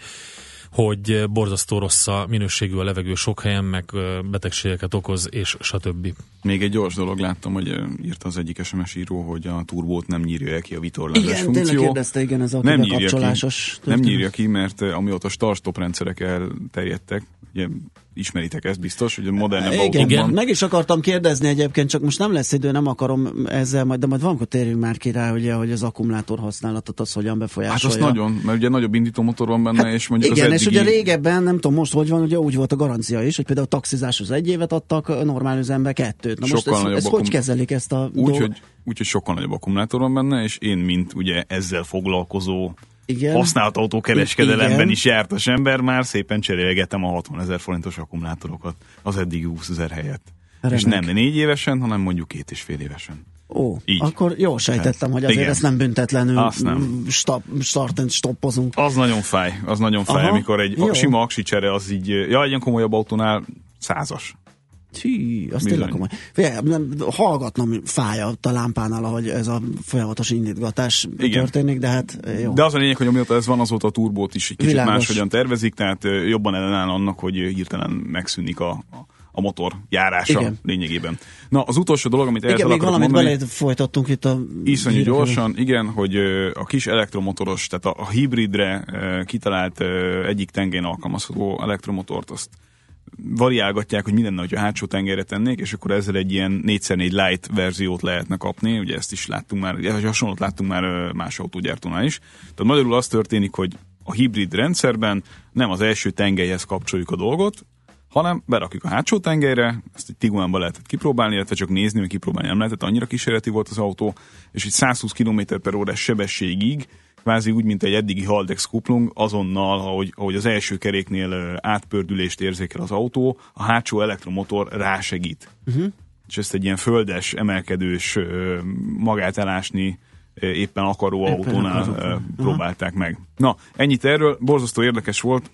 hogy ö, borzasztó rossz a minőségű a levegő sok helyen, meg ö, betegségeket okoz, és stb. Még egy gyors dolog láttam, hogy ö, írta az egyik SMS író, hogy a turbót nem nyírja el ki a vitorlázás Igen, funkció. tényleg kérdezte, igen, ez a nem nyírja, ki, bekapcsolásos nem nyírja ki, mert amióta start-stop rendszerek elterjedtek, ugye ismeritek ezt biztos, hogy a modernebb Igen, Igen. autókban meg is akartam kérdezni egyébként, csak most nem lesz idő, nem akarom ezzel, majd, de majd valamikor térjünk már ki rá, ugye, hogy az akkumulátor használatot az hogyan Hát befolyásolja. az nagyon, mert ugye nagyobb indítómotor van benne, és mondjuk Igen, az és ugye régebben, nem tudom most hogy van, ugye úgy volt a garancia is, hogy például a taxizáshoz egy évet adtak, a normál üzembe kettőt. Na most Sokkal ezt, hogy kezelik ezt a Úgy, dolgot? hogy, úgy, hogy sokkal nagyobb akkumulátor van benne, és én, mint ugye ezzel foglalkozó Igen. használt autókereskedelemben Igen. is jártas ember, már szépen cserélgetem a 60 ezer forintos akkumulátorokat az eddigi 20 ezer helyett. Remek. És nem négy évesen, hanem mondjuk két és fél évesen. Ó, Így. akkor jól sejtettem, Hát, hogy azért igen. ezt nem büntetlenül Azt nem. Stop, start and stoppozunk. Az nagyon fáj, az nagyon fáj, Aha, amikor egy jó. a sima aksi csere az így, ja, egy ilyen komolyabb autónál százas. Hű, azt Bizony. tényleg komoly. Figyelj, nem, hallgatnom fáj a lámpánál, ahogy ez a folyamatos indítgatás Igen. történik, de hát jó. De az a lényeg, hogy amióta ez van, azóta a turbót is egy kicsit Világos. máshogyan tervezik, tehát ö, jobban ellenáll annak, hogy hirtelen megszűnik a, a, a motor járása Igen. lényegében. Na, az utolsó dolog, amit Igen, ehhez még valamit mondani, folytattunk itt a... iszonyú gyorsan, igen, hogy a kis elektromotoros, tehát a, a hibridre kitalált egyik tengén alkalmazható elektromotort, azt variálgatják, hogy mi lenne, hogy a hátsó tengerre tennék, és akkor ezzel egy ilyen 4x4 light verziót lehetne kapni, ugye ezt is láttunk már, vagy hasonlót láttunk már más autógyártónál is. Tehát magyarul az történik, hogy a hibrid rendszerben nem az első tengelyhez kapcsoljuk a dolgot, hanem berakjuk a hátsó tengelyre, ezt egy Tiguanban lehetett kipróbálni, illetve csak nézni, hogy kipróbálni nem lehetett, annyira kísérleti volt az autó, és egy 120 km per órás sebességig, kvázi úgy, mint egy eddigi Haldex kuplung, azonnal, ahogy, ahogy az első keréknél átpördülést érzékel az autó, a hátsó elektromotor rásegít. Uh-huh. És ezt egy ilyen földes, emelkedős, magát elásni éppen akaró Éppen autónál akaró. Aha. próbálták meg. Na, ennyit erről, borzasztó érdekes volt,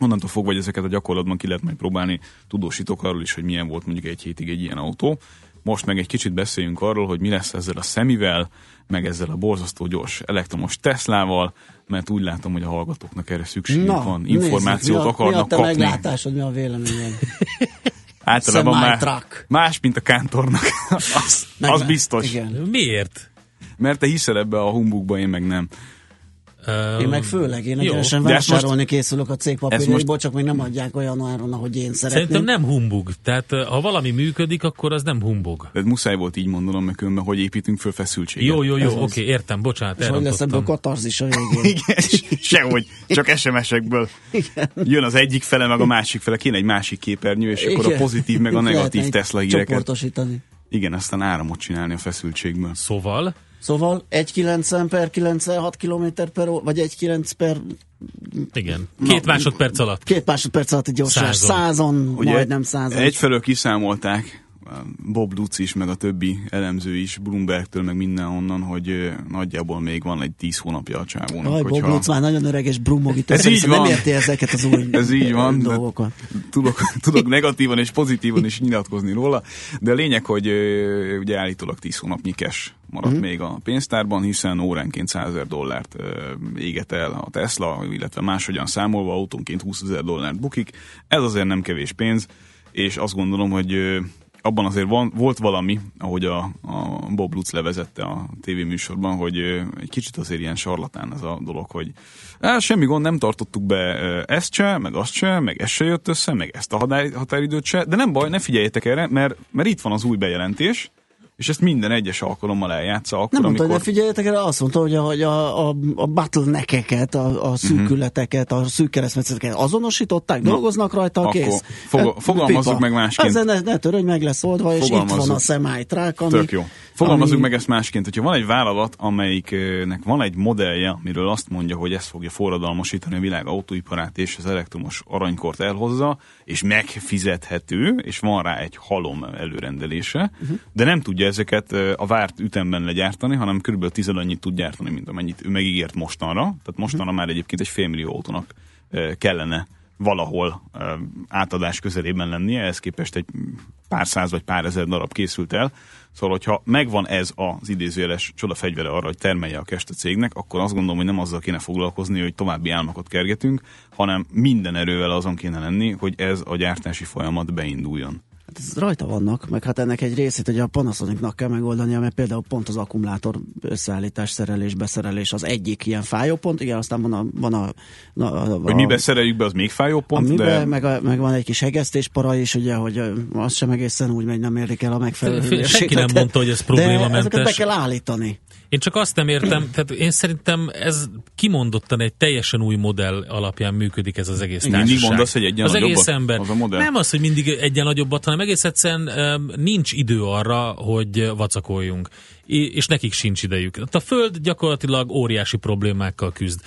onnantól fogva, hogy ezeket a gyakorlatban ki lehet majd próbálni, tudósítok arról is, hogy milyen volt mondjuk egy hétig egy ilyen autó. Most meg egy kicsit beszéljünk arról, hogy mi lesz ezzel a szemivel, meg ezzel a borzasztó gyors elektromos Teslával, mert úgy látom, hogy a hallgatóknak erre szükségük van, információt nézzük, mi a, akarnak mi a te kapni. meglátásod, mi a véleményed? Általában már truck. más, mint a kántornak. az, Meg- az biztos. Igen. Miért? Mert te hiszel ebbe a humbugba, én meg nem. Én meg főleg, én egyenesen vásárolni készülök a cég most- csak még nem adják olyan áron, ahogy én szeretném. Szerintem nem humbug. Tehát ha valami működik, akkor az nem humbug. De muszáj volt így mondanom, mert különben hogy építünk föl feszültséget. Jó, jó, jó, oké, értem, bocsánat, És hogy lesz ebből katarzis a végén. Igen, sehogy, csak SMS-ekből. Jön az egyik fele, meg a másik fele, kéne egy másik képernyő, és akkor a Igen. pozitív, meg a negatív Tesla híreket. Csoportosítani. Igen, aztán áramot csinálni a feszültségből. Szóval, Szóval 1,90 per 96 km per ó, vagy 1,9 per igen, két másodperc alatt. két másodperc alatt gyorsan. Százon. Százon, Ugye majdnem százon. Egyfelől kiszámolták, Bob Lutz is, meg a többi elemző is, Bloombergtől, meg mindenhonnan, hogy ö, nagyjából még van egy 10 hónapja a csávónak. Aj, Bob Lutz már nagyon öreg és brummog. Ez így viszont Nem van. érti ezeket az új Ez így van, dolgokat. tudok, tudok negatívan és pozitívan is nyilatkozni róla, de a lényeg, hogy ugye állítólag 10 hónapnyi cash maradt mm. még a pénztárban, hiszen óránként 100 ezer dollárt éget el a Tesla, illetve máshogyan számolva autónként 20 ezer dollárt bukik. Ez azért nem kevés pénz, és azt gondolom, hogy abban azért van, volt valami, ahogy a, a Bob Lutz levezette a tévéműsorban, hogy egy kicsit azért ilyen sarlatán ez a dolog, hogy á, semmi gond, nem tartottuk be ezt se, meg azt se, meg ez se jött össze, meg ezt a határ, határidőt se, de nem baj, ne figyeljetek erre, mert, mert itt van az új bejelentés, és ezt minden egyes alkalommal eljátsza akkor, Nem mondta, amikor... ne figyeljetek erre, azt mondta, hogy a, hogy a, a, a bottleneckeket, a, Mhm. a szűkületeket, a szűk keresztmetszeteket azonosították, dolgoznak rajta, akkor kész. E, fogalmazzuk pipa. meg másként. Ezzel ne, ne törődj, meg lesz oldva, és itt van a semi-truck, ami... Tök jó. Fogalmazzuk ami- meg ezt másként, hogyha van egy vállalat, amelyiknek van egy modellje, amiről azt mondja, hogy ez fogja forradalmasítani a világ autóiparát, és az elektromos aranykort elhozza, és megfizethető, és van rá egy halom előrendelése, uh-huh. de nem tudja ezeket a várt ütemben legyártani, hanem kb. tized annyit tud gyártani, mint amennyit ő megígért mostanra. Tehát mostanra már egyébként egy félmillió autónak kellene valahol átadás közelében lennie, ehhez képest egy pár száz vagy pár ezer darab készült el. Szóval, hogyha megvan ez az idézőjeles csodafegyvere arra, hogy termelje a kest a cégnek, akkor azt gondolom, hogy nem azzal kéne foglalkozni, hogy további álmokat kergetünk, hanem minden erővel azon kéne lenni, hogy ez a gyártási folyamat beinduljon. Hát ez rajta vannak, meg hát ennek egy részét ugye a Panasonicnak kell megoldania, mert például pont az akkumulátor összeállítás, szerelés, beszerelés az egyik ilyen fájópont, igen, aztán van a... Van a, a, a Hogy mibe szereljük be, az még fájó pont, Amiben, de meg, a, meg van egy kis hegesztéspara is, ugye, hogy az sem egészen úgy megy, nem érik el a megfelelő Senki nem mondta, hogy ez De problémamentes. ezeket be kell állítani. Én csak azt nem értem, tehát én szerintem ez kimondottan egy teljesen új modell alapján működik ez az egész Mindig társaság. mondasz, hogy egyen Az egész ember. Az a modell? Nem az, hogy mindig egyen nagyobbat, hanem egész egyszerűen nincs idő arra, hogy vacakoljunk. És nekik sincs idejük. Hát a Föld gyakorlatilag óriási problémákkal küzd.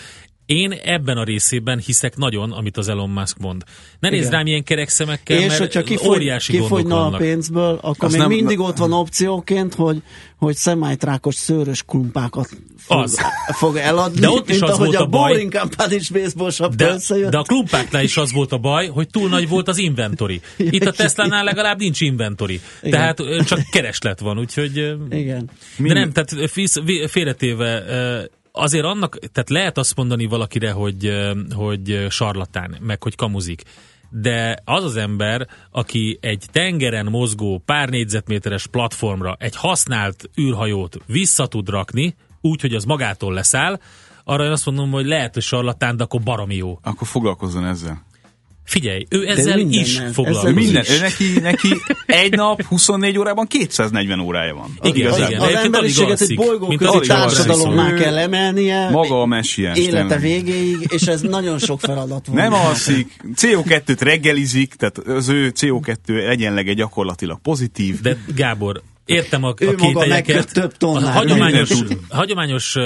Én ebben a részében hiszek nagyon, amit az Elon Musk mond. Ne nézd rám ilyen kerek szemekkel, és mert hogyha kifogy, óriási gondok kifogyna a vannak. pénzből, akkor Azt még nem- mindig ott van opcióként, hogy, hogy szemájtrákos szőrös klumpákat fog, Az. fog eladni, De ott is mint az ahogy volt a a baj. Boring Company is baseball De, összejött. de a klumpáknál is az volt a baj, hogy túl nagy volt az inventory. Itt a Tesla-nál legalább nincs inventory. Igen. Tehát csak kereslet van, úgyhogy... Igen. De nem, tehát félretéve azért annak, tehát lehet azt mondani valakire, hogy, hogy sarlatán, meg hogy kamuzik. De az az ember, aki egy tengeren mozgó pár négyzetméteres platformra egy használt űrhajót vissza tud rakni, úgy, hogy az magától leszáll, arra én azt mondom, hogy lehet, hogy sarlatán, de akkor baromi jó. akkor foglalkozzon ezzel. Figyelj, ő ezzel mindennel, is ezzel foglalkozik. is. Minden, ő neki, neki egy nap 24 órában 240 órája van. Igen, Igazából. igen. Az Egyébként emberiséget egy bolygóközi társadalommá Ő kell emelnie. Maga a messiás. élete tényleg. végéig, és ez nagyon sok feladat van. Nem alszik, CO2-t reggelizik, tehát az ő CO2 egyenlege gyakorlatilag pozitív. De Gábor, értem a, a Ő maga kételyeket. több tonnát. A hagyományos, hagyományos ö,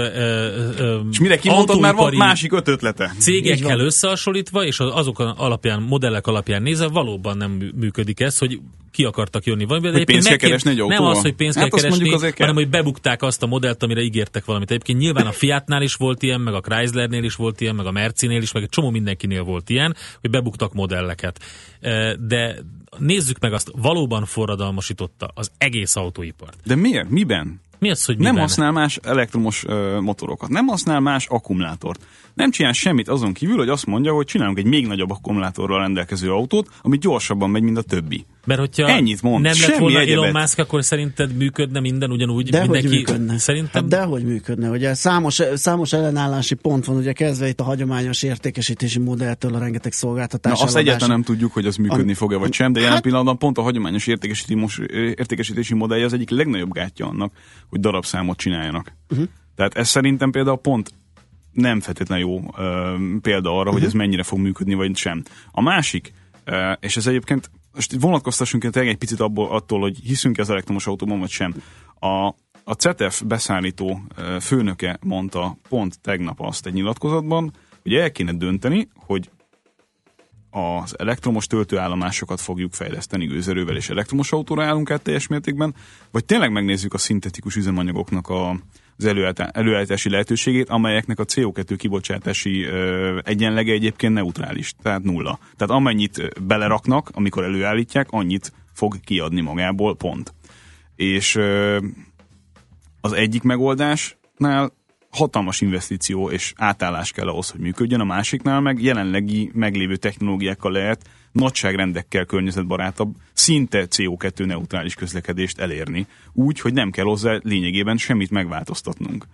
ö, És mire kimondtad, már van autóipari másik öt ötlete. Cégekkel van. összehasonlítva, és az- azok alapján, modellek alapján nézve valóban nem mű- működik ez, hogy ki akartak jönni de Hogy pénzt kell keresni egy Nem autóval? az, hogy pénzt Hát kell keresni, azért kell. hanem hogy bebukták azt a modellt, amire ígértek valamit. Egyébként nyilván a Fiatnál is volt ilyen, meg a Chryslernél is volt ilyen, meg a Mercinél is, meg egy csomó mindenkinél volt ilyen, hogy bebuktak modelleket. De nézzük meg azt, valóban forradalmasította az egész autóipart. De miért? Miben? Mi az, hogy Nem miben? használ más elektromos ö, motorokat, nem használ más akkumulátort. Nem csinál semmit azon kívül, hogy azt mondja, hogy csinálunk egy még nagyobb akkumulátorral rendelkező autót, ami gyorsabban megy, mint a többi. Mert hogyha Ennyit mond, nem lett semmi volna egyebet. Elon Musk, akkor szerinted működne minden ugyanúgy? De hogy mindenki, működne. Szerintem Hát dehogy működne. Ugye számos, számos ellenállási pont van, ugye kezdve itt a hagyományos értékesítési modelltől a rengeteg Na, szolgáltatás. azt eladása. egyáltalán nem tudjuk, hogy az működni A- fog-e vagy sem, de jelen Hát- pillanatban pont a hagyományos értékesíti, mos- értékesítési modellje az egyik legnagyobb gátja annak, hogy darabszámot csináljanak. Uh-huh. Tehát ez szerintem például pont nem feltétlenül jó ö, példa arra, uh-huh. hogy ez mennyire fog működni, vagy sem. A másik, ö, és ez egyébként, most vonatkoztassunk egy picit abból, attól, hogy hiszünk az elektromos autóban, vagy sem. A, a CETEF beszállító főnöke mondta pont tegnap azt egy nyilatkozatban, hogy el kéne dönteni, hogy az elektromos töltőállomásokat fogjuk fejleszteni gőzerővel és elektromos autóra állunk át teljes mértékben, vagy tényleg megnézzük a szintetikus üzemanyagoknak a, az előállítá- előállítási lehetőségét, amelyeknek a CO2 kibocsátási ö, egyenlege egyébként neutrális, tehát nulla. Tehát amennyit beleraknak, amikor előállítják, annyit fog kiadni magából, pont. És az egyik megoldásnál hatalmas investíció és átállás kell ahhoz, hogy működjön, a másiknál meg jelenlegi meglévő technológiákkal lehet nagyságrendekkel környezetbarátabb, szinte CO2 neutrális közlekedést elérni, úgy, hogy nem kell hozzá lényegében semmit megváltoztatnunk.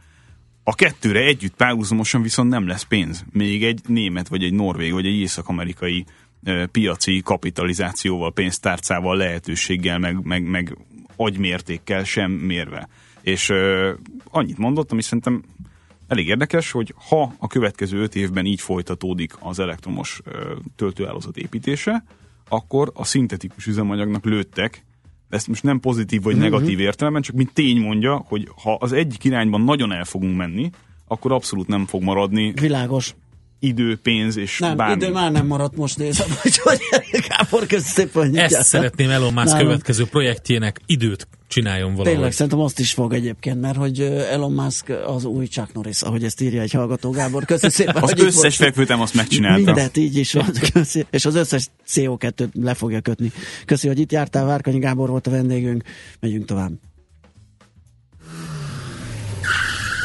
A kettőre együtt párhuzamosan viszont nem lesz pénz. Még egy német, vagy egy norvég, vagy egy észak-amerikai ö, piaci kapitalizációval, pénztárcával, lehetőséggel, meg, meg, meg agymértékkel sem mérve. És ö, annyit mondott, ami szerintem elég érdekes, hogy ha a következő öt évben így folytatódik az elektromos ö, töltőhálózat építése, akkor a szintetikus üzemanyagnak lőttek, ezt most nem pozitív vagy Mhm. negatív értelemben, csak mint tény mondja, hogy ha az egyik irányban nagyon el fogunk menni, akkor abszolút nem fog maradni Világos. Idő, pénz és Nem, bármi. idő már nem maradt most nézem, úgyhogy Gábor, köszönöm szépen, hogy Ezt szeretném Elon Musk Nálam- következő projektjének időt csináljon valahogy. Tényleg, szerintem azt is fog egyébként, mert hogy Elon Musk az új Chuck Norris, ahogy ezt írja egy hallgató Gábor. Köszönöm szépen, Az összes fekvőtem azt megcsinálta. Mindent így is van. Köszi. És az összes CO2-t le fogja kötni. Köszi, hogy itt jártál. Várkanyi Gábor volt a vendégünk. Megyünk tovább.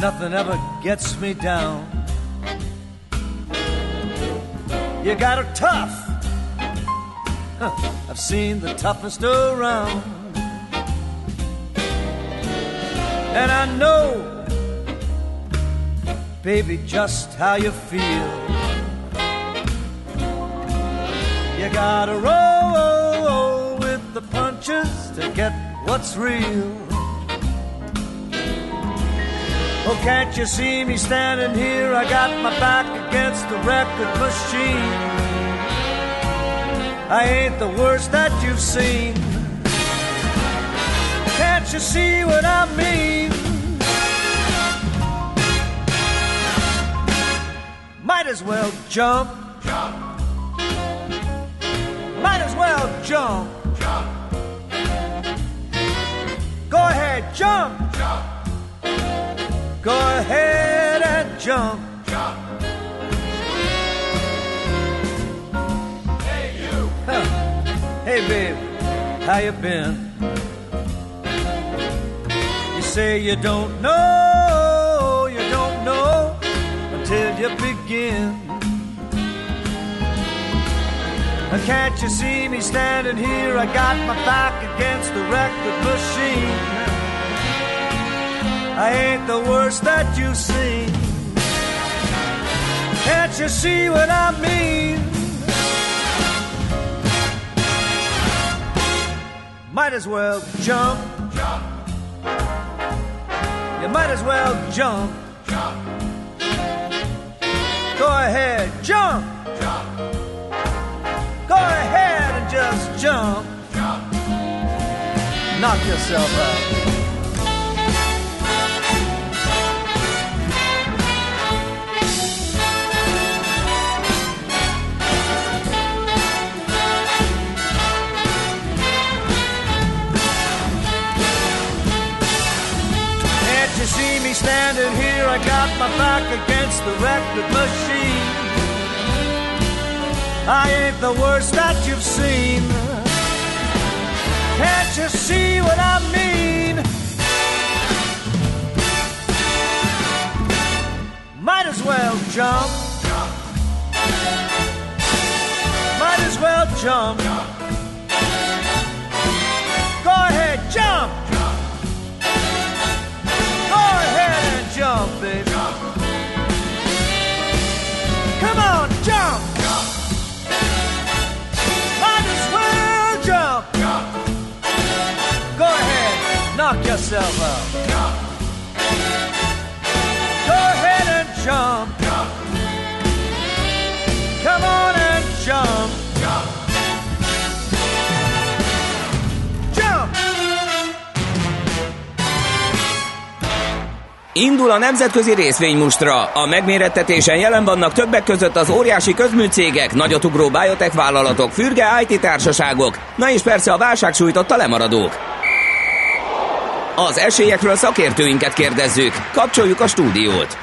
Nothing ever gets me down. You got her tough. Huh, I've seen the toughest around. And I know, baby, just how you feel. You gotta roll with the punches to get what's real. Oh, can't you see me standing here? I got my back against the record machine. I ain't the worst that you've seen. Can't you see what I mean? Might as well jump. Jump. Might as well jump. Jump. Go ahead, jump. jump. Go ahead and jump. Hey you. Hey babe, how you been? You say you don't know, you don't know until you begin. Can't you see me standing here? I got my back against the record machine. I ain't the worst that you've seen. Can't you see what I mean? Might as well jump. You might as well jump. Go ahead, jump. Go ahead and just jump. Knock yourself out. Standing here? I got my back against the record machine. I ain't the worst that you've seen. Can't you see what I mean? Might as well jump. Might as well jump. Indul a nemzetközi részvénymustra. A megmérettetésen jelen vannak többek között az óriási közműcégek, nagyotugró biotech vállalatok, fürge IT társaságok, na és persze a válság sújtotta lemaradók. Az esélyekről szakértőinket kérdezzük. Kapcsoljuk a stúdiót.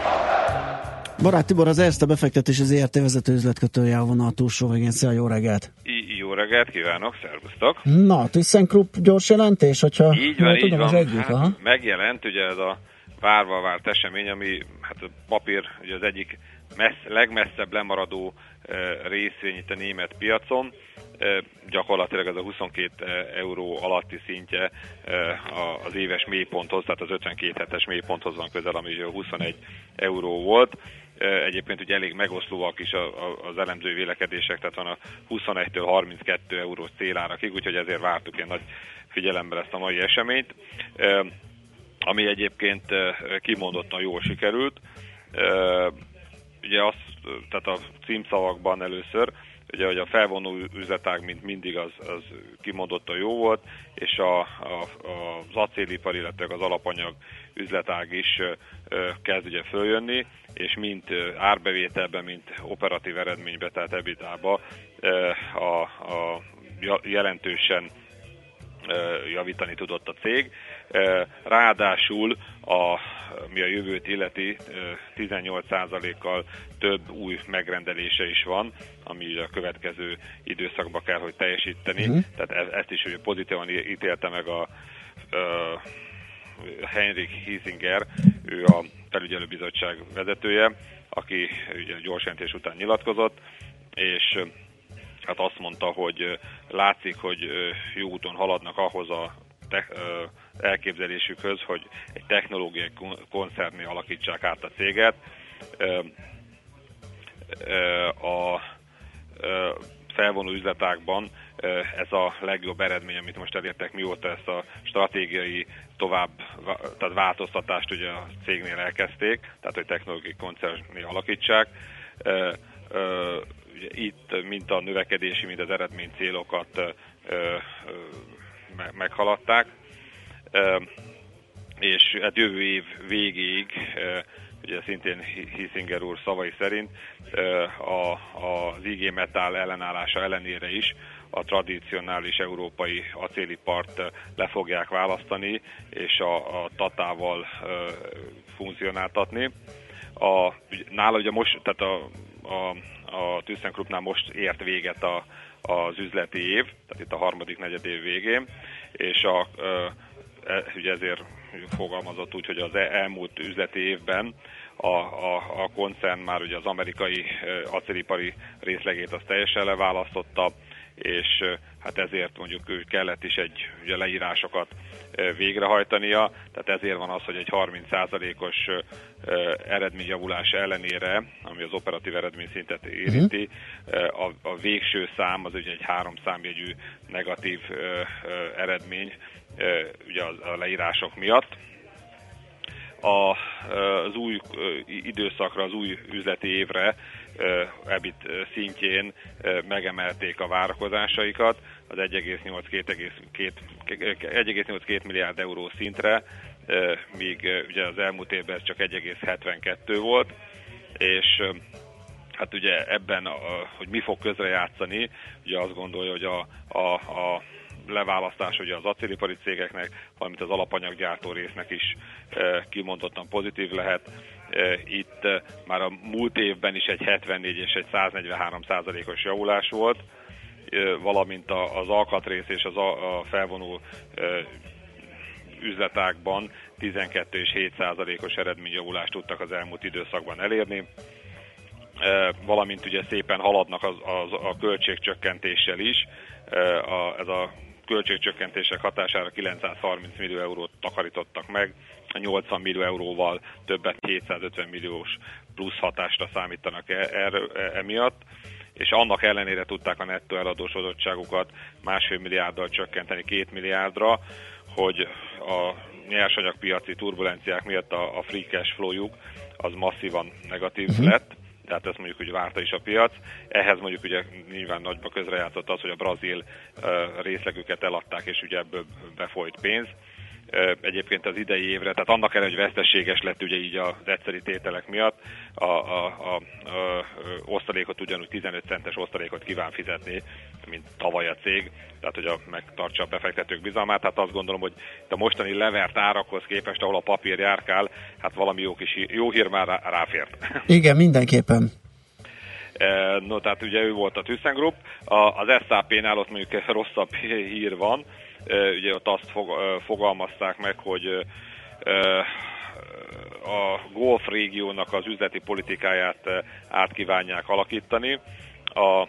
Barát Tibor, az Erste befektetés az ERT vezető üzletkötője a vonal túlsó végén. Szia, jó reggelt! I- jó reggelt kívánok, szervusztok! Na, ThyssenKrupp gyors jelentés, hogyha Így van, így tudom, van. az egyik, hát aha. megjelent ugye ez a várva várt esemény, ami hát a papír ugye az egyik messz, legmesszebb lemaradó e, részvény itt a német piacon. E, gyakorlatilag ez a 22 euró alatti szintje e, az éves mélyponthoz, tehát az 52 hetes mélyponthoz van közel, ami ugye 21 euró volt. E, Egyébként ugye elég megoszlóak is az elemzői vélekedések, tehát van a 21-től 32 eurós célárakig, úgyhogy ezért vártuk ilyen nagy figyelembe ezt a mai eseményt. Ami egyébként kimondottan jól sikerült. Ugye azt, eh, tehát a címszavakban először, ugye, hogy a felvonó üzletág, mint mindig, az, az kimondottan jó volt, és a, a, az acélipar, illetve az alapanyag üzletág is kezd ugye följönni, és mint árbevételben, mint operatív eredményben, tehát EBITDA-ba eh, a, a jelentősen javítani tudott a cég. Ráadásul, a, mi a jövőt illeti, ö, 18%-kal több új megrendelése is van, ami a következő időszakban kell, hogy teljesíteni. Mhm. Tehát e- ezt is ugye pozitívan ítélte meg a ö, Henrik Hiesinger, ő a felügyelőbizottság vezetője, aki ugye gyors jelentés után nyilatkozott, és hát azt mondta, hogy látszik, hogy jó úton haladnak ahhoz a te, ö, elképzelésükhöz, hogy egy technológiai kon- koncerné alakítsák át a céget. A felvonó üzletákban ez a legjobb eredmény, amit most elértek, mióta ezt a stratégiai tovább, vá- tehát változtatást ugye a cégnél elkezdték, tehát hogy technológiai koncerné alakítsák. Itt mind a növekedési, mind az eredmény célokat meghaladták. És hát jövő év végéig, ugye szintén Hissinger úr szavai szerint, a, az IG Metal ellenállása ellenére is a tradicionális európai acélipart le fogják választani, és a, a tatával funkcionáltatni. A, nála ugye most, tehát a, a, a ThyssenKruppnál most ért véget a, az üzleti év, tehát itt a harmadik negyed év végén, és a, e, ugye ezért fogalmazott úgy, hogy az e- elmúlt üzleti évben a, a, a koncern már ugye az amerikai ö, acélipari részlegét azt teljesen leválasztotta, és hát ezért mondjuk ő kellett is egy ugye leírásokat végrehajtania, tehát ezért van az, hogy egy 30%-os ö, ö, eredményjavulás ellenére, ami az operatív eredményszintet érinti, ö, a, a végső szám az ugye egy három számjegyű negatív eredmény, ugye a leírások miatt. A, az új időszakra, az új üzleti évre EBIT szintjén megemelték a várakozásaikat az 1,8-2 milliárd euró szintre, míg ugye az elmúlt évben ez csak 1,72 volt, és hát ugye ebben, hogy mi fog közrejátszani, ugye azt gondolja, hogy a, a, a leválasztás ugye az acélipari cégeknek, valamint az alapanyaggyártó résznek is kimondottan pozitív lehet. Itt már a múlt évben is egy 74 és egy 143 százalékos javulás volt, valamint az alkatrész és az a felvonó üzletákban 12 és 7 százalékos eredményjavulást tudtak az elmúlt időszakban elérni valamint ugye szépen haladnak az, az, a költségcsökkentéssel is. A, ez a költségcsökkentések hatására 930 millió eurót takarítottak meg, 80 millió euróval többet 750 milliós plusz hatásra számítanak e, er, e, emiatt és annak ellenére tudták a nettó eladósodottságukat másfél milliárddal csökkenteni két milliárdra, hogy a nyersanyagpiaci turbulenciák miatt a, a free cash flowjuk az masszívan negatív uh-huh. lett, tehát ezt mondjuk hogy várta is a piac. Ehhez mondjuk ugye nyilván nagyba közrejátszott az, hogy a brazil részlegüket eladták, és ugye ebből befolyt pénz egyébként az idei évre, tehát annak ellenére, hogy veszteséges lett ugye így az egyszeri tételek miatt, a, a, a, a osztalékot ugyanúgy 15 centes osztalékot kíván fizetni, mint tavaly a cég, tehát hogy a, megtartsa a befektetők bizalmát. Hát azt gondolom, hogy a mostani levert árakhoz képest, ahol a papír járkál, hát valami jó, kis, jó hír már ráfért. Igen, mindenképpen. No, tehát ugye ő volt a ThyssenKrupp, az SAP-nál ott mondjuk rosszabb hír van, ugye ott azt fogalmazták meg, hogy a Golf régiónak az üzleti politikáját át kívánják alakítani. A,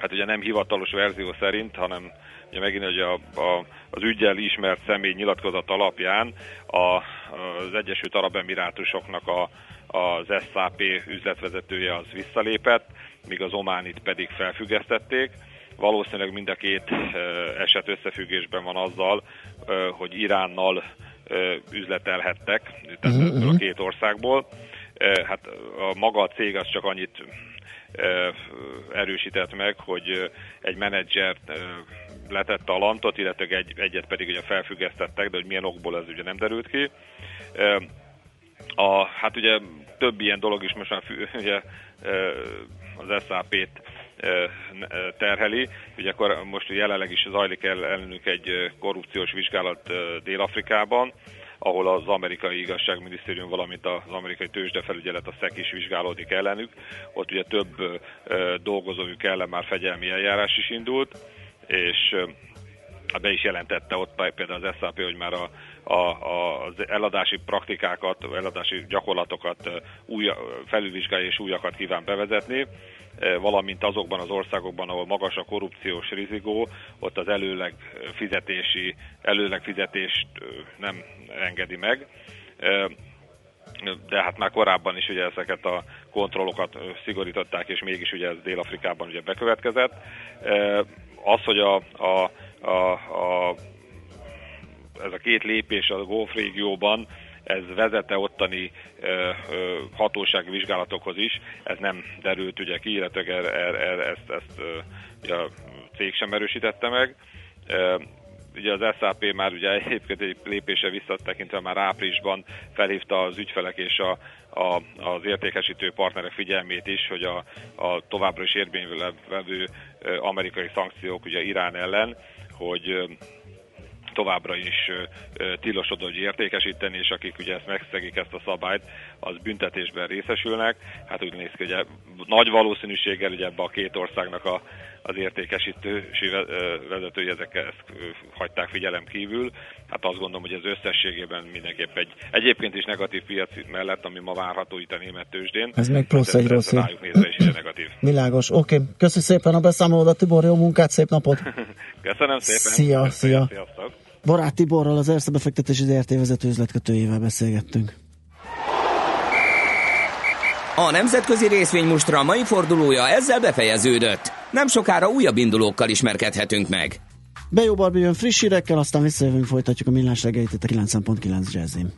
hát ugye nem hivatalos verzió szerint, hanem ugye megint hogy a, a, az ügyel ismert személy nyilatkozat alapján a, az Egyesült Arab Emirátusoknak a, az SAP üzletvezetője az visszalépett, míg az Ománit pedig felfüggesztették Valószínűleg mind a két eset összefüggésben van azzal, hogy Iránnal üzletelhettek, tehát uh-huh. a két országból. Hát a maga a cég az csak annyit erősített meg, hogy egy menedzser letette a lantot, illetve egy, egyet pedig ugye felfüggesztettek, de hogy milyen okból ez ugye nem derült ki. A, hát ugye több ilyen dolog is most már ugye, az SAP-t terheli. Ugye akkor most jelenleg is zajlik el ellenük egy korrupciós vizsgálat Dél-Afrikában, ahol az amerikai igazságminisztérium, valamint az amerikai tőzsdefelügyelet, a SZEK is vizsgálódik ellenük. Ott ugye több dolgozójuk ellen már fegyelmi eljárás is indult, és be is jelentette ott például az SAP, hogy már a, a, az eladási praktikákat, eladási gyakorlatokat új, felülvizsgálja és újakat kíván bevezetni. Valamint azokban az országokban, ahol magas a korrupciós rizikó, ott az előleg fizetési, előleg fizetést nem engedi meg. De hát már korábban is ugye ezeket a kontrollokat szigorították, és mégis ugye ez Dél-Afrikában ugye bekövetkezett. Az, hogy a, a, a, a ez a két lépés a Golf régióban ez vezete ottani hatósági vizsgálatokhoz is, ez nem derült ugye ki, illetve er, er, er, ezt, ezt a cég sem erősítette meg. Ugye az SAP már ugye egyébként egy lépése visszatekintve már áprilisban felhívta az ügyfelek és a, a, az értékesítő partnerek figyelmét is, hogy a, a továbbra is érvényben levő amerikai szankciók ugye Irán ellen, hogy továbbra is tilosod, hogy értékesíteni, és akik ugye ezt megszegik ezt a szabályt, az büntetésben részesülnek. Hát úgy néz ki, hogy nagy valószínűséggel ugye ebbe a két országnak a, az értékesítősi vezetői ezek ezt hagyták figyelem kívül. Hát azt gondolom, hogy ez összességében mindenképp egy egyébként is negatív piac mellett, ami ma várható itt a német tőzsdén. Ez még plusz egy rossz Rájuk nézve is negatív. Világos, oké. Okay. Köszönöm szépen a beszámolódat, Tibor, jó munkát, szép napot! Köszönöm szépen! Szia, szia! Sziasztok! Barát Tiborral, az Erste befektetési ZRT vezető üzletkötőjével beszélgettünk. A nemzetközi részvénymustra mai fordulója ezzel befejeződött. Nem sokára újabb indulókkal ismerkedhetünk meg. Bejó Barbi jön friss hírekkel, aztán visszajövünk, folytatjuk a millás reggelit itt a 9.9 jazzin.